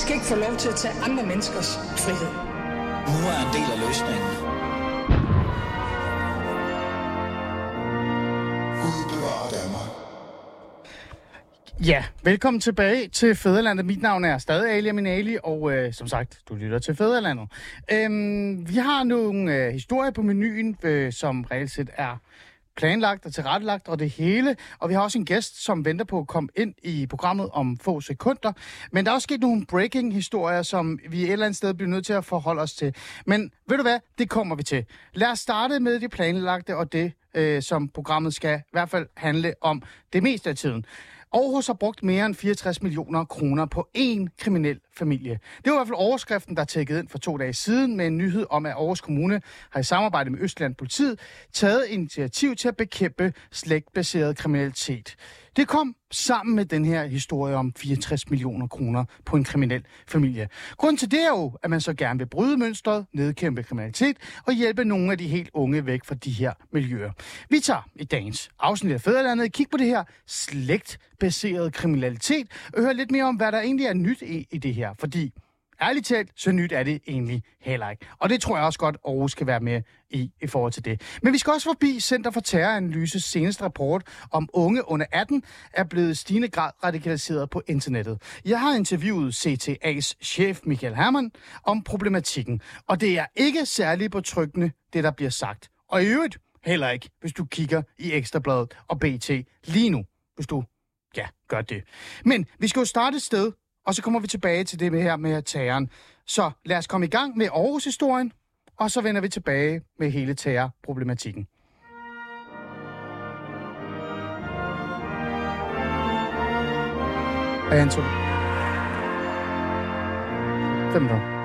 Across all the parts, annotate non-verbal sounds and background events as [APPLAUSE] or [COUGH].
skal ikke få lov til at tage andre menneskers frihed. Nu er en del af løsningen. Ja, velkommen tilbage til Fæderlandet. Mit navn er stadig Ali Aminali, og øh, som sagt, du lytter til Fæderlandet. Øhm, vi har nogle øh, historier på menuen, øh, som reelt set er planlagt og tilrettelagt og det hele. Og vi har også en gæst, som venter på at komme ind i programmet om få sekunder. Men der er også sket nogle breaking-historier, som vi et eller andet sted bliver nødt til at forholde os til. Men ved du hvad? Det kommer vi til. Lad os starte med det planlagte og det, øh, som programmet skal i hvert fald handle om det meste af tiden. Aarhus har brugt mere end 64 millioner kroner på én kriminel familie. Det var i hvert fald overskriften, der tækkede ind for to dage siden med en nyhed om, at Aarhus Kommune har i samarbejde med Østland Politiet taget initiativ til at bekæmpe slægtbaseret kriminalitet. Det kom sammen med den her historie om 64 millioner kroner på en kriminel familie. Grunden til det er jo, at man så gerne vil bryde mønstret, nedkæmpe kriminalitet og hjælpe nogle af de helt unge væk fra de her miljøer. Vi tager i dagens afsnit af Fæderlandet kig på det her slægtbaserede kriminalitet og høre lidt mere om, hvad der egentlig er nyt i, i det her. Fordi ærligt talt, så nyt er det egentlig heller ikke. Og det tror jeg også godt, Aarhus skal være med i, i forhold til det. Men vi skal også forbi Center for Terroranalyses seneste rapport om unge under 18 er blevet stigende grad radikaliseret på internettet. Jeg har interviewet CTA's chef Michael Hermann om problematikken, og det er ikke særlig betryggende, det der bliver sagt. Og i øvrigt heller ikke, hvis du kigger i Ekstrabladet og BT lige nu, hvis du ja, gør det. Men vi skal jo starte et sted, og så kommer vi tilbage til det med her med terroren. Så lad os komme i gang med Aarhus-historien, og så vender vi tilbage med hele terrorproblematikken. Anton. Fem minutter.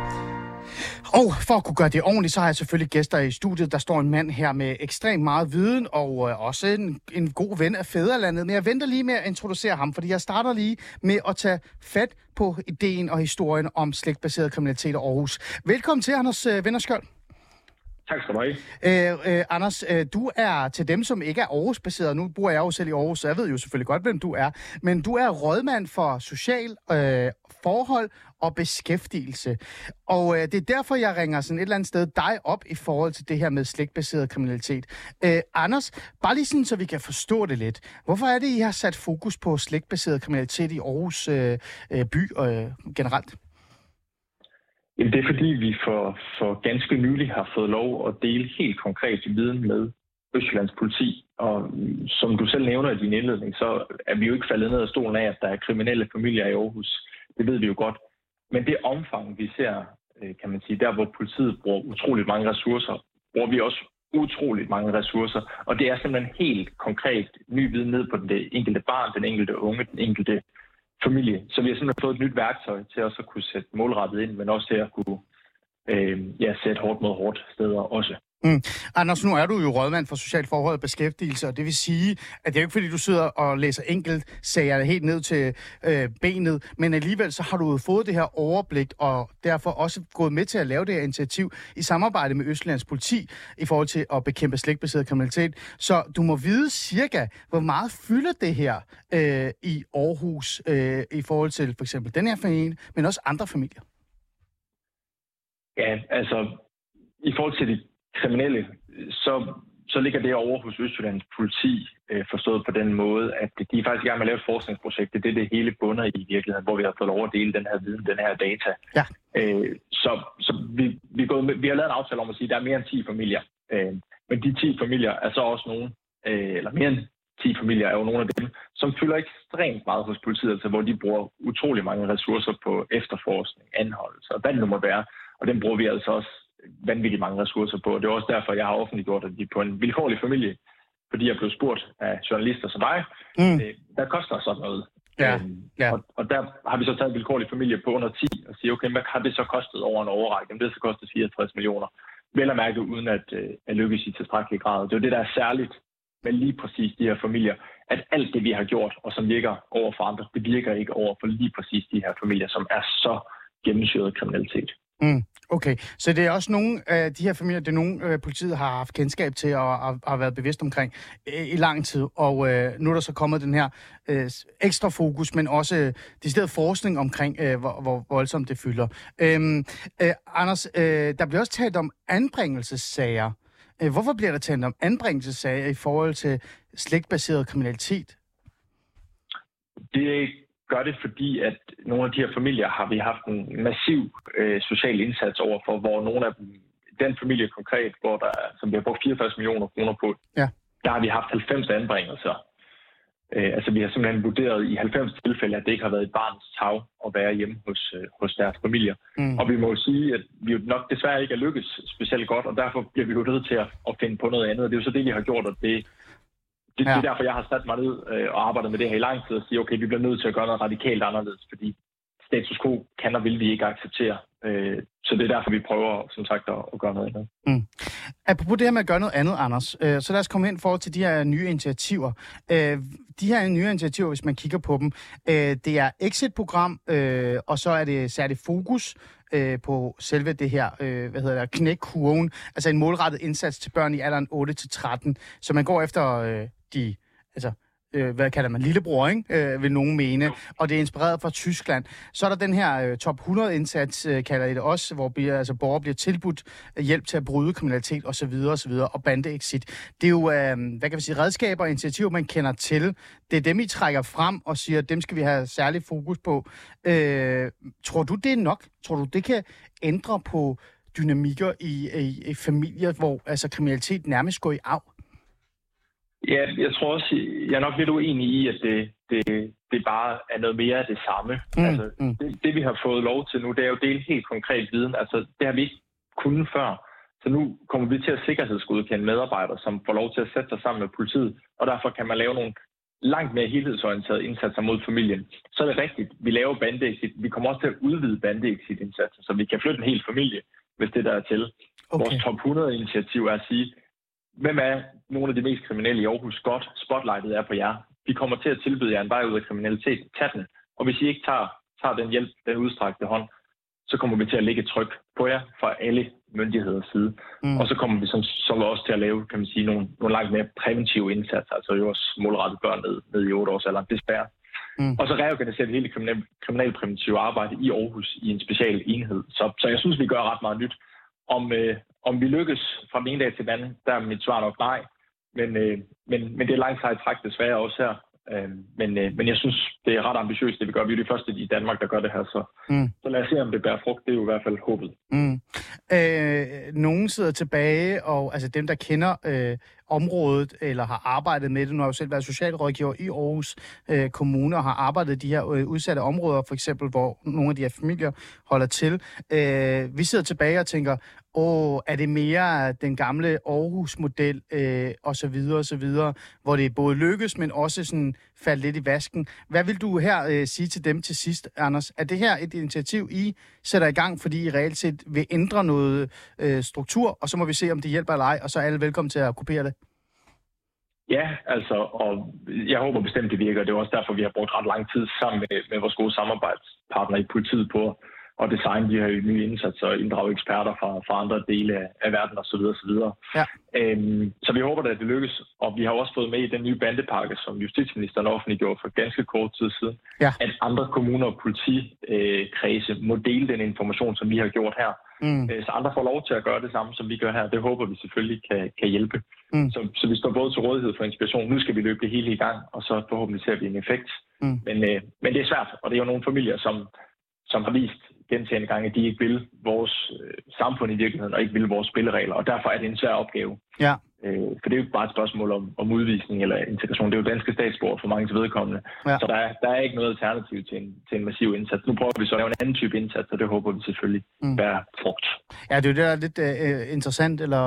Og for at kunne gøre det ordentligt, så har jeg selvfølgelig gæster i studiet. Der står en mand her med ekstremt meget viden, og øh, også en, en god ven af fædrelandet. Men jeg venter lige med at introducere ham, fordi jeg starter lige med at tage fat på ideen og historien om slægtbaseret kriminalitet i Aarhus. Velkommen til, Anders øh, Vennerskjold. Tak skal du have. Øh, øh, Anders, øh, du er til dem, som ikke er Aarhus-baseret. Nu bor jeg jo selv i Aarhus, så jeg ved jo selvfølgelig godt, hvem du er. Men du er rådmand for social øh, forhold og beskæftigelse. Og øh, det er derfor, jeg ringer sådan et eller andet sted dig op i forhold til det her med slægtbaseret kriminalitet. Øh, Anders, bare lige sådan, så vi kan forstå det lidt. Hvorfor er det, I har sat fokus på slægtbaseret kriminalitet i Aarhus øh, øh, by øh, generelt? Jamen, det er fordi, vi for, for ganske nylig har fået lov at dele helt konkret viden med Østjyllands politi. Og mm, som du selv nævner i din indledning, så er vi jo ikke faldet ned af stolen af, at der er kriminelle familier i Aarhus. Det ved vi jo godt. Men det omfang, vi ser, øh, kan man sige, der hvor politiet bruger utroligt mange ressourcer, bruger vi også utroligt mange ressourcer. Og det er simpelthen helt konkret ny viden ned på den enkelte barn, den enkelte unge, den enkelte familie. Så vi har simpelthen fået et nyt værktøj til også at kunne sætte målrettet ind, men også til at kunne øh, ja, sætte hårdt mod hårdt steder også. Mm. Anders, nu er du jo rådmand for socialt forhold og beskæftigelse, og det vil sige, at det er jo ikke fordi, du sidder og læser enkelt sager helt ned til øh, benet, men alligevel så har du fået det her overblik, og derfor også gået med til at lave det her initiativ i samarbejde med Østlands politi i forhold til at bekæmpe slægtbaseret kriminalitet. Så du må vide cirka, hvor meget fylder det her øh, i Aarhus øh, i forhold til for eksempel den her familie, men også andre familier? Ja, altså i forhold til de kriminelle, så, så ligger det over hos Østjyllands politi øh, forstået på den måde, at de er faktisk i gang med at lave et forskningsprojekt. Det er det, det hele bunder i virkeligheden, hvor vi har fået lov at dele den her viden, den her data. Ja. Øh, så så vi, vi, er gået med, vi har lavet en aftale om at sige, at der er mere end 10 familier. Øh, men de 10 familier er så også nogen, øh, eller mere end 10 familier er jo nogle af dem, som fylder ekstremt meget hos politiet, altså hvor de bruger utrolig mange ressourcer på efterforskning, anholdelse og hvad det nu må være. Og den bruger vi altså også vanvittigt mange ressourcer på. Det er også derfor, jeg har offentliggjort, at de på en vilkårlig familie, fordi jeg blev spurgt af journalister som dig, mm. øh, der koster sådan noget. Ja, øhm, ja. Og, og der har vi så taget en vilkårlig familie på under 10 og siger, okay, hvad har det så kostet over en overrække? Jamen, det har så kostet 64 millioner. Vel at mærke uden at, øh, at lykkes i tilstrækkelig grad. Det er jo det, der er særligt med lige præcis de her familier, at alt det, vi har gjort, og som virker over for andre, det virker ikke over for lige præcis de her familier, som er så gennemsyret kriminalitet. Mm, okay, så det er også nogle af de her familier, det er nogle, øh, politiet har haft kendskab til og har, været bevidst omkring øh, i lang tid. Og øh, nu er der så kommet den her øh, ekstra fokus, men også øh, decideret forskning omkring, øh, hvor, hvor voldsomt det fylder. Øhm, øh, Anders, øh, der bliver også talt om anbringelsessager. Øh, hvorfor bliver der talt om anbringelsessager i forhold til slægtbaseret kriminalitet? Det gør det, fordi at nogle af de her familier har vi haft en massiv øh, social indsats over for, hvor nogle af dem, den familie konkret, hvor der, som vi har brugt 44 millioner kroner på, ja. der har vi haft 90 anbringelser. Øh, altså vi har simpelthen vurderet i 90 tilfælde, at det ikke har været et barns tag at være hjemme hos, øh, hos deres familier. Mm. Og vi må jo sige, at vi jo nok desværre ikke er lykkes specielt godt, og derfor bliver vi jo nødt til at, at finde på noget andet. Og det er jo så det, vi har gjort, og det, det, ja. det er derfor, jeg har sat mig ned øh, og arbejdet med det her i lang tid og sige, okay, vi bliver nødt til at gøre noget radikalt anderledes, fordi status quo kan og vil vi ikke acceptere. Øh, så det er derfor, vi prøver, som sagt, at, at gøre noget andet. Mm. Apropos det her med at gøre noget andet, Anders, øh, så lad os komme ind for til de her nye initiativer. Øh, de her nye initiativer, hvis man kigger på dem, øh, det er exit-program, øh, og så er det særligt fokus øh, på selve det her, øh, hvad hedder det, knækkurven, altså en målrettet indsats til børn i alderen 8-13, så man går efter øh, de, altså øh, hvad kalder man, lillebror, ikke? Øh, vil nogen mene, og det er inspireret fra Tyskland. Så er der den her øh, top 100-indsats, øh, kalder I det også, hvor bliver, altså, borgere bliver tilbudt hjælp til at bryde kriminalitet osv. osv. og bandeexit. Det er jo, øh, hvad kan vi sige, redskaber og initiativer, man kender til. Det er dem, I trækker frem og siger, at dem skal vi have særlig fokus på. Øh, tror du, det er nok? Tror du, det kan ændre på dynamikker i, i, i familier, hvor altså, kriminalitet nærmest går i arv? Ja, jeg tror også, jeg er nok lidt uenig i, at det, det, det bare er noget mere af det samme. Mm, altså, mm. Det, det, vi har fået lov til nu, det er jo dele helt konkret viden. Altså, det har vi ikke kunnet før. Så nu kommer vi til at sikkerhedsgodkende medarbejdere, som får lov til at sætte sig sammen med politiet, og derfor kan man lave nogle langt mere helhedsorienterede indsatser mod familien. Så er det rigtigt, vi laver bandeexit. Vi kommer også til at udvide bandeexit-indsatser, så vi kan flytte en hel familie, hvis det der er til. Okay. Vores top 100-initiativ er at sige, hvem er nogle af de mest kriminelle i Aarhus godt? Spotlightet er på jer. Vi kommer til at tilbyde jer en vej ud af kriminalitet. Tag den. Og hvis I ikke tager, tager den hjælp, den udstrakte hånd, så kommer vi til at lægge tryk på jer fra alle myndigheders side. Mm. Og så kommer vi som, som også til at lave, kan man sige, nogle, nogle langt mere præventive indsatser, altså jo også målrettet børn ned, ned i 8 års alder, desværre. Mm. Og så reorganiserer vi hele kriminal, kriminalpræventive arbejde i Aarhus i en special enhed. Så, så jeg synes, vi gør ret meget nyt. Om, øh, om vi lykkes fra den ene dag til den anden, der er mit svar nok nej. Men, øh, men, men det er langt sejt træk desværre også her. Øh, men, øh, men jeg synes, det er ret ambitiøst, det vi gør. Vi er de første i Danmark, der gør det her, så, mm. så lad os se, om det bærer frugt. Det er jo i hvert fald håbet. Mm. Øh, nogen sidder tilbage, og altså dem, der kender øh, området, eller har arbejdet med det, nu har jeg jo selv været socialrådgiver i Aarhus øh, Kommune, og har arbejdet i de her øh, udsatte områder, for eksempel, hvor nogle af de her familier holder til. Øh, vi sidder tilbage og tænker, åh, er det mere den gamle Aarhus-model, øh, og så videre, og så videre, hvor det både lykkes, men også sådan faldt lidt i vasken. Hvad vil du her øh, sige til dem til sidst, Anders? Er det her et initiativ, I sætter i gang, fordi I reelt set vil ændre noget øh, struktur, og så må vi se, om det hjælper eller ej, og så er alle velkommen til at kopiere det? Ja, altså, og jeg håber bestemt, det virker. Det er også derfor, vi har brugt ret lang tid sammen med, med vores gode samarbejdspartnere i politiet på og designe de her nye indsatser og inddrage eksperter fra, fra andre dele af, af verden osv. osv. Ja. Øhm, så vi håber at det lykkes, og vi har også fået med i den nye bandepakke, som justitsministeren offentliggjorde for ganske kort tid siden, ja. at andre kommuner og politikredse øh, må dele den information, som vi har gjort her. Mm. Øh, så andre får lov til at gøre det samme, som vi gør her. Det håber vi selvfølgelig kan, kan hjælpe. Mm. Så, så vi står både til rådighed for inspiration. Nu skal vi løbe det hele i gang, og så forhåbentlig ser vi en effekt. Mm. Men, øh, men det er svært, og det er jo nogle familier, som, som har vist gentagende gange, at de ikke vil vores øh, samfund i virkeligheden, og ikke vil vores spilleregler, og derfor er det en svær opgave. Ja. Øh, for det er jo ikke bare et spørgsmål om, om udvisning eller integration. Det er jo danske statsborger for mange til vedkommende. Ja. Så der er, der er ikke noget alternativ til en, til en massiv indsats. Nu prøver vi så at lave en anden type indsats, og det håber vi selvfølgelig mm. bærer frugt. Ja, det er jo det, der er lidt uh, interessant eller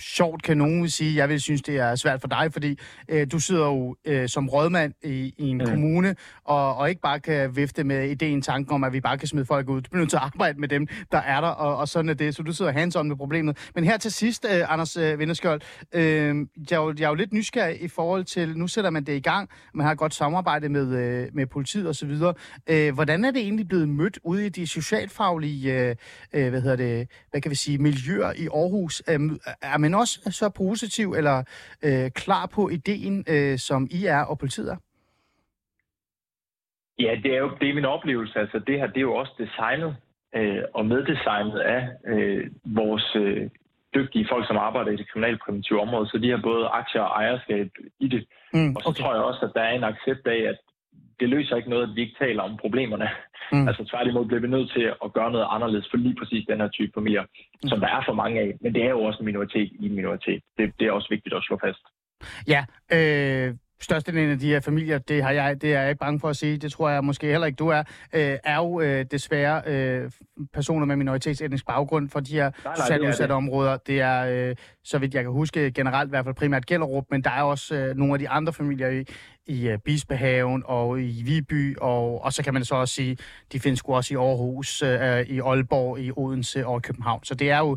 sjovt, kan nogen sige. Jeg vil synes, det er svært for dig, fordi øh, du sidder jo øh, som rådmand i, i en mm. kommune, og, og ikke bare kan vifte med ideen, tanken om, at vi bare kan smide folk ud. Du bliver nødt til at arbejde med dem, der er der, og, og sådan er det. Så du sidder hands med problemet. Men her til sidst, øh, Anders øh, Vinderskjold, øh, jeg, er jo, jeg er jo lidt nysgerrig i forhold til, nu sætter man det i gang, man har et godt samarbejde med, øh, med politiet osv. Øh, hvordan er det egentlig blevet mødt ude i de socialfaglige, øh, øh, hvad hedder det, hvad kan vi sige, miljøer i Aarhus? Øh, er man også så positiv eller øh, klar på ideen, øh, som I er og politiet er? Ja, det er jo det er min oplevelse. Altså, det her det er jo også designet øh, og meddesignet af øh, vores øh, dygtige folk, som arbejder i det kriminalpræventive område. Så de har både aktier og ejerskab i det. Mm, okay. Og så tror jeg også, at der er en accept af, at det løser ikke noget, at vi ikke taler om problemerne. Mm. altså tværtimod bliver vi nødt til at gøre noget anderledes for lige præcis den her type familier, mm. som der er for mange af. Men det er jo også en minoritet i en minoritet. Det, det er også vigtigt at slå fast. Ja, øh, størstedelen af de her familier, det, har jeg, det er jeg ikke bange for at sige, det tror jeg måske heller ikke, du er, øh, er jo øh, desværre øh, personer med minoritetsetnisk baggrund for de her socialt udsatte det. områder. Det er, øh, så vidt jeg kan huske, generelt i hvert fald primært Gellerup, men der er også øh, nogle af de andre familier i, i uh, Bispehaven og i Viby, og, og så kan man så også sige, de findes også i Aarhus, uh, i Aalborg, i Odense og i København. Så det er jo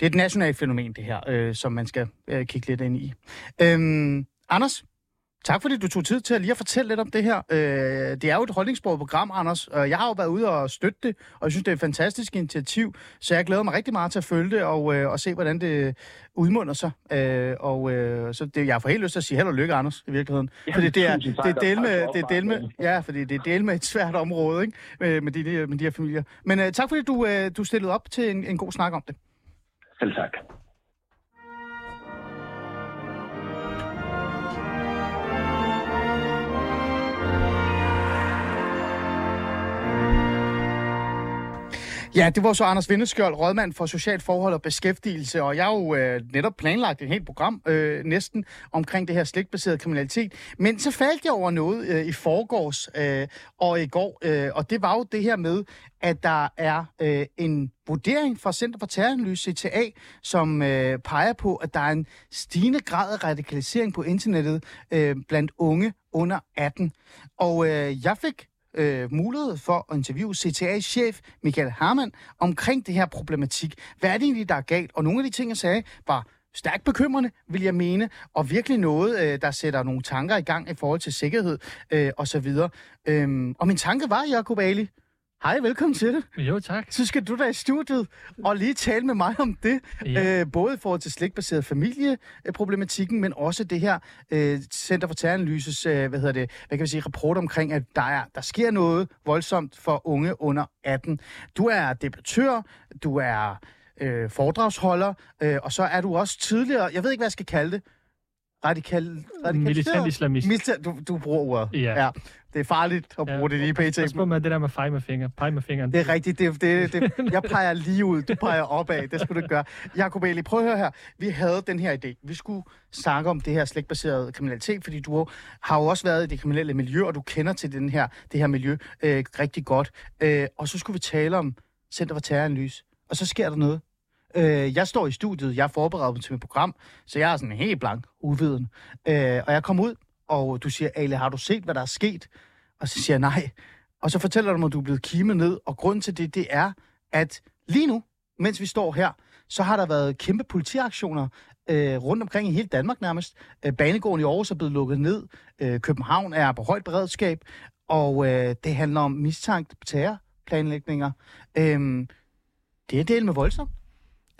det er et nationalt fænomen, det her, uh, som man skal uh, kigge lidt ind i. Øhm, Anders, Tak fordi du tog tid til at lige at fortælle lidt om det her. Øh, det er jo et holdningsbordet program, Anders. Jeg har jo været ude og støtte det, og jeg synes, det er et fantastisk initiativ. Så jeg glæder mig rigtig meget til at følge det og, øh, og se, hvordan det udmunder sig. Øh, og øh, så det, jeg får helt lyst til at sige held og lykke, Anders, i virkeligheden. Ja, fordi det er, det er del med, det er del med, ja, fordi det er del med et svært område, ikke? Med, med, de, med de her familier. Men øh, tak fordi du, øh, du stillede op til en, en god snak om det. Selv tak. Ja, det var så Anders Vindeskjold, rådmand for Socialt Forhold og Beskæftigelse, og jeg har jo øh, netop planlagt et helt program øh, næsten omkring det her slægtbaserede kriminalitet. Men så faldt jeg over noget øh, i forgårs øh, og i går, øh, og det var jo det her med, at der er øh, en vurdering fra Center for Terroranalyse, CTA, som øh, peger på, at der er en stigende grad af radikalisering på internettet øh, blandt unge under 18. Og øh, jeg fik øh, mulighed for at interviewe CTA's chef Michael Harman omkring det her problematik. Hvad er det egentlig, der er galt? Og nogle af de ting, jeg sagde, var stærkt bekymrende, vil jeg mene, og virkelig noget, øh, der sætter nogle tanker i gang i forhold til sikkerhed øh, osv. Øhm, og min tanke var, Jacob Ali, Hej, velkommen til det. Jo, tak. Så skal du da i studiet og lige tale med mig om det. Ja. Øh, både i forhold til slægtbaseret familieproblematikken, men også det her øh, Center for Terroranalyses, øh, hvad hedder det, hvad kan vi sige, rapport omkring, at der, er, der sker noget voldsomt for unge under 18. Du er debattør, du er øh, foredragsholder, øh, og så er du også tidligere, jeg ved ikke, hvad jeg skal kalde det, radikal... radikal Militant islamist. Militant, du, du bruger ordet. Ja. ja. Det er farligt at bruge ja, det lige pt. Pas på med det der med pege med finger. Pege med fingeren. Det er rigtigt. Det, det, det, jeg peger lige ud. Du peger opad. Det skulle du gøre. Jakob Eli, prøv at høre her. Vi havde den her idé. Vi skulle snakke om det her slægtbaserede kriminalitet, fordi du har jo også været i det kriminelle miljø, og du kender til den her, det her miljø øh, rigtig godt. Øh, og så skulle vi tale om Center for Terroranalyse. Og så sker der noget. Øh, jeg står i studiet, jeg er forberedt til mit program, så jeg er sådan helt blank, uviden. Øh, og jeg kommer ud, og du siger, Ale, har du set, hvad der er sket? Og så siger jeg, nej. Og så fortæller du mig, at du er blevet kimet ned, og grund til det, det er, at lige nu, mens vi står her, så har der været kæmpe politiaktioner øh, rundt omkring i hele Danmark nærmest. Øh, Banegården i Aarhus er blevet lukket ned. Øh, København er på højt beredskab. Og øh, det handler om mistænkt terrorplanlægninger. Øh, det er del med voldsomt.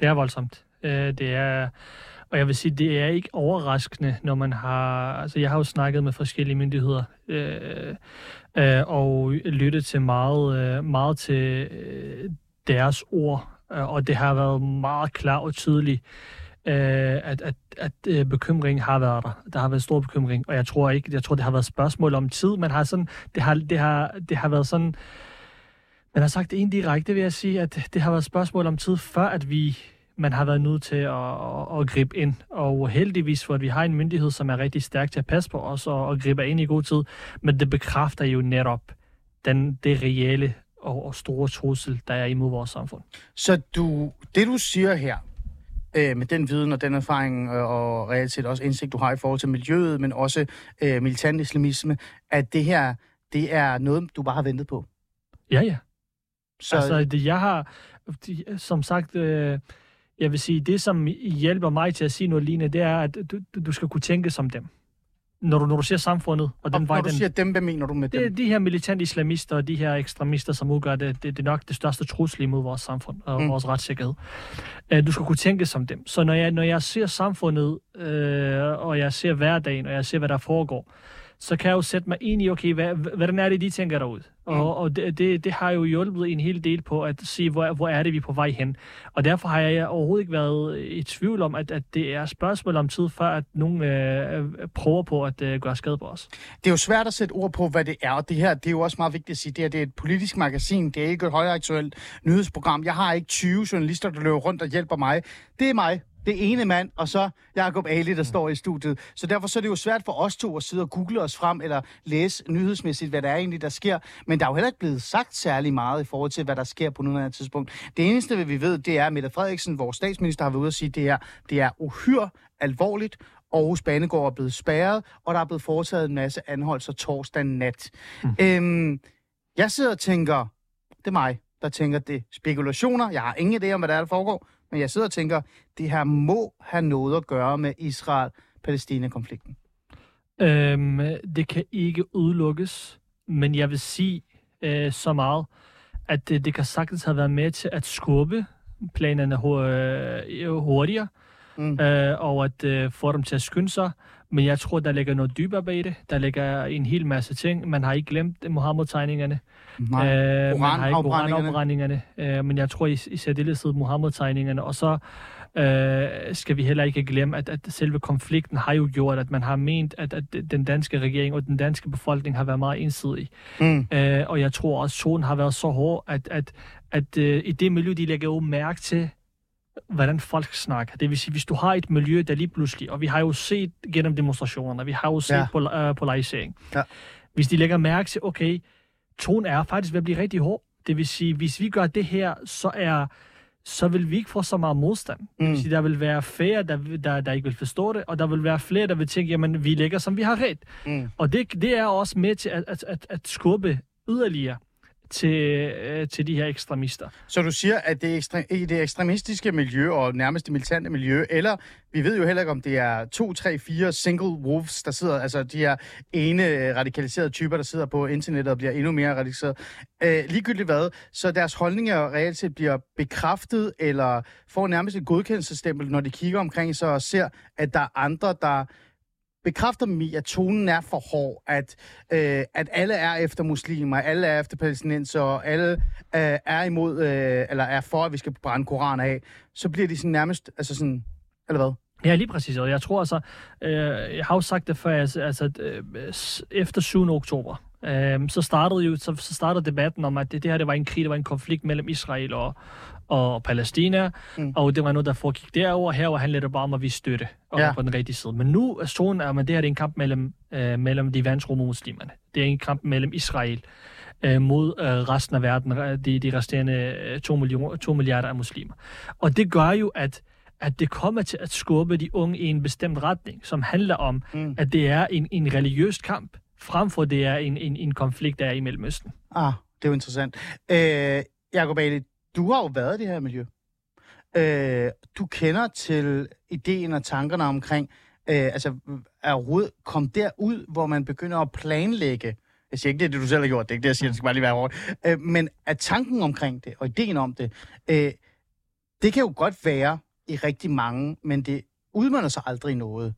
Det er voldsomt. Øh, det er, og jeg vil sige, det er ikke overraskende, når man har, altså jeg har jo snakket med forskellige myndigheder, øh, øh, og lyttet til meget, øh, meget til øh, deres ord, øh, og det har været meget klar og tydeligt, øh, at, at, at øh, har været der. Der har været stor bekymring, og jeg tror ikke, jeg tror, det har været spørgsmål om tid. men har sådan, det har, det har, det har været sådan, man har sagt indirekte, vil jeg sige, at det har været spørgsmål om tid, før at vi man har været nødt til at, at, at gribe ind. Og heldigvis for, at vi har en myndighed, som er rigtig stærk til at passe på os og, og gribe ind i god tid. Men det bekræfter jo netop den, det reelle og, og store trussel, der er imod vores samfund. Så du, det du siger her, øh, med den viden og den erfaring øh, og reelt set også indsigt, du har i forhold til miljøet, men også øh, militant islamisme, at det her, det er noget, du bare har ventet på? Ja, ja. Så, Altså, det, jeg har, som sagt, øh, jeg vil sige, det som hjælper mig til at sige noget lignende, det er, at du, du- skal kunne tænke som dem. Når du, når du ser samfundet, og og den vej, når du den, siger dem, hvad mener du med det dem? de her militante islamister og de her ekstremister, som udgør det, det, det er nok det største trussel imod vores samfund og Mm. vores retssikkerhed. Øh, Du skal kunne tænke som dem. Så når jeg, når jeg ser samfundet, øh, og jeg ser hverdagen, og jeg ser, hvad der foregår, så kan jeg jo sætte mig ind i, okay, hvad, hvordan er det, de tænker derude? Mm. Og, og det, det, det har jo hjulpet en hel del på at se, hvor, hvor er det, vi er på vej hen. Og derfor har jeg overhovedet ikke været i tvivl om, at, at det er spørgsmål om tid, før at nogen øh, øh, prøver på at øh, gøre skade på os. Det er jo svært at sætte ord på, hvad det er, og det her, det er jo også meget vigtigt at sige, det her det er et politisk magasin, det er ikke et højaktuelt nyhedsprogram. Jeg har ikke 20 journalister, der løber rundt og hjælper mig. Det er mig, det ene mand, og så Jacob Ali, der står i studiet. Så derfor så er det jo svært for os to at sidde og google os frem, eller læse nyhedsmæssigt, hvad der er egentlig, der sker. Men der er jo heller ikke blevet sagt særlig meget i forhold til, hvad der sker på nuværende tidspunkt. Det eneste, vi ved, det er, at Mette Frederiksen, vores statsminister, har været ude at sige, det er, det er uhyre alvorligt, Aarhus Banegård er blevet spærret, og der er blevet foretaget en masse anholdelser torsdag nat. Mm. Øhm, jeg sidder og tænker, det er mig, der tænker, det er spekulationer. Jeg har ingen idé om, hvad der er, der foregår. Men jeg sidder og tænker, det her må have noget at gøre med Israel-Palæstina-konflikten. Øhm, det kan ikke udelukkes, men jeg vil sige øh, så meget, at det, det kan sagtens have været med til at skubbe planerne øh, hurtigere, Mm. øh, og at øh, få dem til at skynde sig. Men jeg tror, der ligger noget dybere bag det. Der ligger en hel masse ting. Man har ikke glemt Mohammed-tegningerne. Nej. Øh, man har ikke Koranafbrændingerne. øh, men jeg tror i, i særdeleshed Mohammed-tegningerne. Og så øh, skal vi heller ikke glemme, at, at selve konflikten har jo gjort, at man har ment, at, at den danske regering og den danske befolkning har været meget ensidig. Mm. Øh, og jeg tror også, at tonen har været så hård, at, at, at øh, i det miljø, de lægger jo mærke til, hvordan folk snakker. Det vil sige, hvis du har et miljø, der lige pludselig, og vi har jo set gennem demonstrationerne, vi har jo set Ja. pol- øh, polarisering. Ja. Hvis de lægger mærke til, okay, tonen er faktisk ved at blive rigtig hård. Det vil sige, hvis vi gør det her, så er så vil vi ikke få så meget modstand. Det Mm. vil sige, der vil være færre, der, der, der ikke vil forstå det, og der vil være flere, der vil tænke, jamen, vi lægger, som vi har ret. Mm. Og det, det er også med til at, at, at, at skubbe yderligere til, øh, til de her ekstremister. Så du siger, at det, er ekstre- i det ekstremistiske miljø og nærmest det militante miljø, eller vi ved jo heller ikke, om det er to, tre, fire single wolves, der sidder, altså de her ene øh, radikaliserede typer, der sidder på internettet og bliver endnu mere radikaliseret. Øh, ligegyldigt hvad, så deres holdninger reelt set bliver bekræftet, eller får nærmest et godkendelsestempel, når de kigger omkring sig og ser, at der er andre, der bekræfter dem i, at tonen er for hård, at, øh, at alle er efter muslimer, alle er efter palæstinenser, og alle øh, er imod, øh, eller er for, at vi skal brænde Koran af, så bliver de sådan nærmest, altså sådan, eller hvad? Ja, lige præcis. Og jeg tror altså, øh, jeg har jo sagt det før, altså, altså øh, efter 7. oktober, øh, så startede jo så, så startede debatten om, at det, det her det var en krig, det var en konflikt mellem Israel og, og Palæstina, Mm. og det var noget, der foregik derover. Her handlede det bare om, at vi støtte og Ja. på den rigtige side. Men nu er tonen, at det her det er en kamp mellem, øh, mellem de vandsrumme muslimerne. Det er en kamp mellem Israel øh, mod øh, resten af verden, øh, de, de resterende øh, 2, millioner, 2 milliarder af muslimer. Og det gør jo, at at det kommer til at skubbe de unge i en bestemt retning, som handler om, mm. at det er en, en religiøs kamp, frem for det er en, en, en konflikt, der er i Mellemøsten. Ah, det er jo interessant. Øh, Jacob Ali, du har jo været i det her miljø. Øh, du kender til ideen og tankerne omkring, øh, altså, er overhovedet kom derud, hvor man begynder at planlægge jeg siger ikke, det er det, du selv har gjort. Det er ikke det, jeg siger. Det skal bare lige være hårdt. Øh, men at tanken omkring det, og ideen om det, øh, det kan jo godt være i rigtig mange, men det udmønter sig aldrig i noget.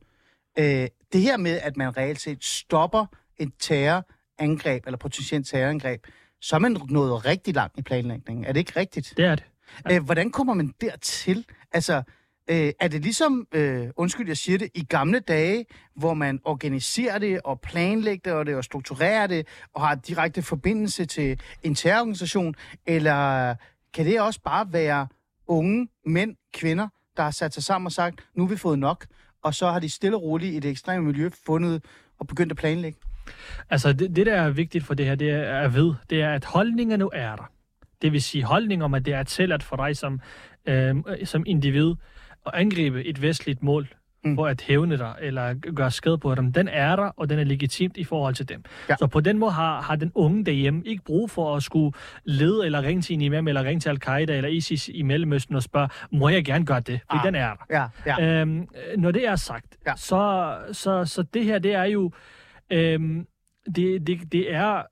Øh, det her med, at man reelt set stopper et terrorangreb, eller potentielt terrorangreb, så er man nået rigtig langt i planlægningen. Er det ikke rigtigt? Det er det. Øh, hvordan kommer man dertil? Altså, øh, er det ligesom, øh, undskyld, jeg siger det, i gamle dage, hvor man organiserer det og planlægger det og strukturerer det og har direkte forbindelse til en terrororganisation? Eller kan det også bare være unge mænd, kvinder, der har sat sig sammen og sagt, nu har vi fået nok, og så har de stille og roligt i det ekstreme miljø fundet og begyndt at planlægge? Altså, det, det, der er vigtigt for det her, det er at vide, det er, at holdninger nu er der. Det vil sige holdning om, at det er tilladt for dig som, øh, som individ at angribe et vestligt mål Mm. for at hævne dig eller gøre skade på dem, den er der, og den er legitimt i forhold til dem. Ja. Så på den måde har, har den unge derhjemme ikke brug for at skulle lede eller ringe til en imam, eller ringe til Al-Qaida eller ISIS i Mellemøsten og spørge, må jeg gerne gøre det? For Ah. den er der. Ja, ja. Øhm, øh, når det er sagt, ja. så, så, så det her, det er jo, øhm, det, det, det er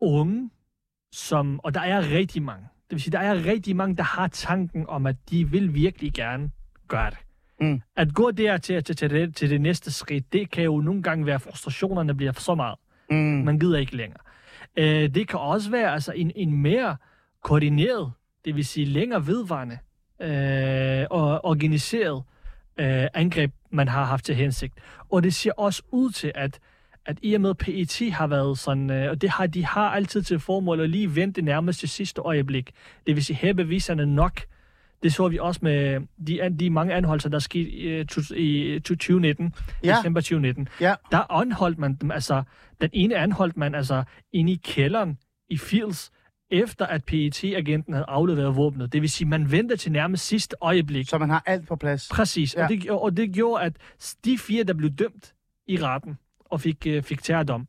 unge, som, og der er rigtig mange, det vil sige, der er rigtig mange, der har tanken om, at de vil virkelig gerne gøre det. Mm. At gå der til, til, til, det, til det næste skridt, det kan jo nogle gange være, frustrationerne bliver så meget. Mm. Man gider ikke længere. Øh, det kan også være altså, en, en mere koordineret, det vil sige længere vedvarende øh, og organiseret øh, angreb, man har haft til hensigt. Og det ser også ud til, at at i og med PET har været sådan, øh, og det har, de har altid til formål at lige vente nærmest til sidste øjeblik. Det vil sige, her beviserne nok. Det så vi også med de, de mange anholdelser, der skete i, øh, tu- i 2019, Ja. december 2019 Ja. der anholdt man dem, altså, den ene anholdt man altså inde i kælderen i Fields, efter at PET-agenten havde afleveret våbnet. Det vil sige, man ventede til nærmest sidste øjeblik. Så man har alt på plads. Præcis, ja. og, det, og det gjorde, at de fire, der blev dømt i retten og fik, øh, fik terrordom,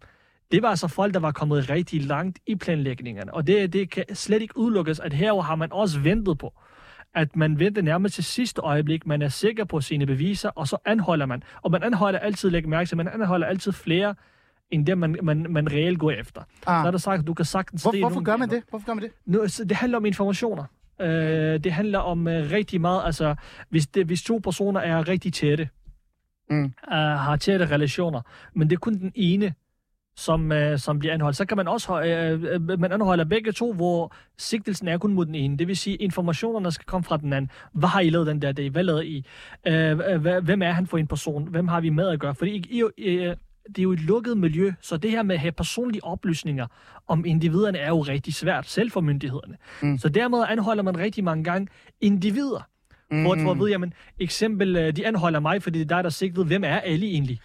det var altså folk, der var kommet rigtig langt i planlægningerne. Og det, det kan slet ikke udelukkes, at her har man også ventet på, at man venter nærmest til sidste øjeblik, man er sikker på sine beviser, og så anholder man. Og man anholder altid, læg mærke til, man anholder altid flere, end det, man, man, man reelt går efter. Ah. Så er der sagt, du kan sagtens... Hvor, hvorfor gør man det? Hvorfor gør man det? Nu, så det handler om informationer. Øh, det handler om øh, rigtig meget, altså hvis, det, hvis to personer er rigtig tætte, Mm. øh, har tætte relationer, men det er kun den ene, som, øh, som bliver anholdt. Så kan man også, øh, øh, man anholder begge to, hvor sigtelsen er kun mod den ene. Det vil sige, informationerne skal komme fra den anden. Hvad har I lavet den der dag? Hvad lavede I? Øh, hvem er han for en person? Hvem har vi med at gøre? Fordi I, I, øh, det er jo et lukket miljø, så det her med at have personlige oplysninger om individerne er jo rigtig svært, selv for myndighederne. Mm. Så dermed anholder man rigtig mange gange individer. Mm. Hvor, hvor ved jeg, men eksempel, øh, de anholder mig, fordi det er dig, der sigtede. Hvem er Ali egentlig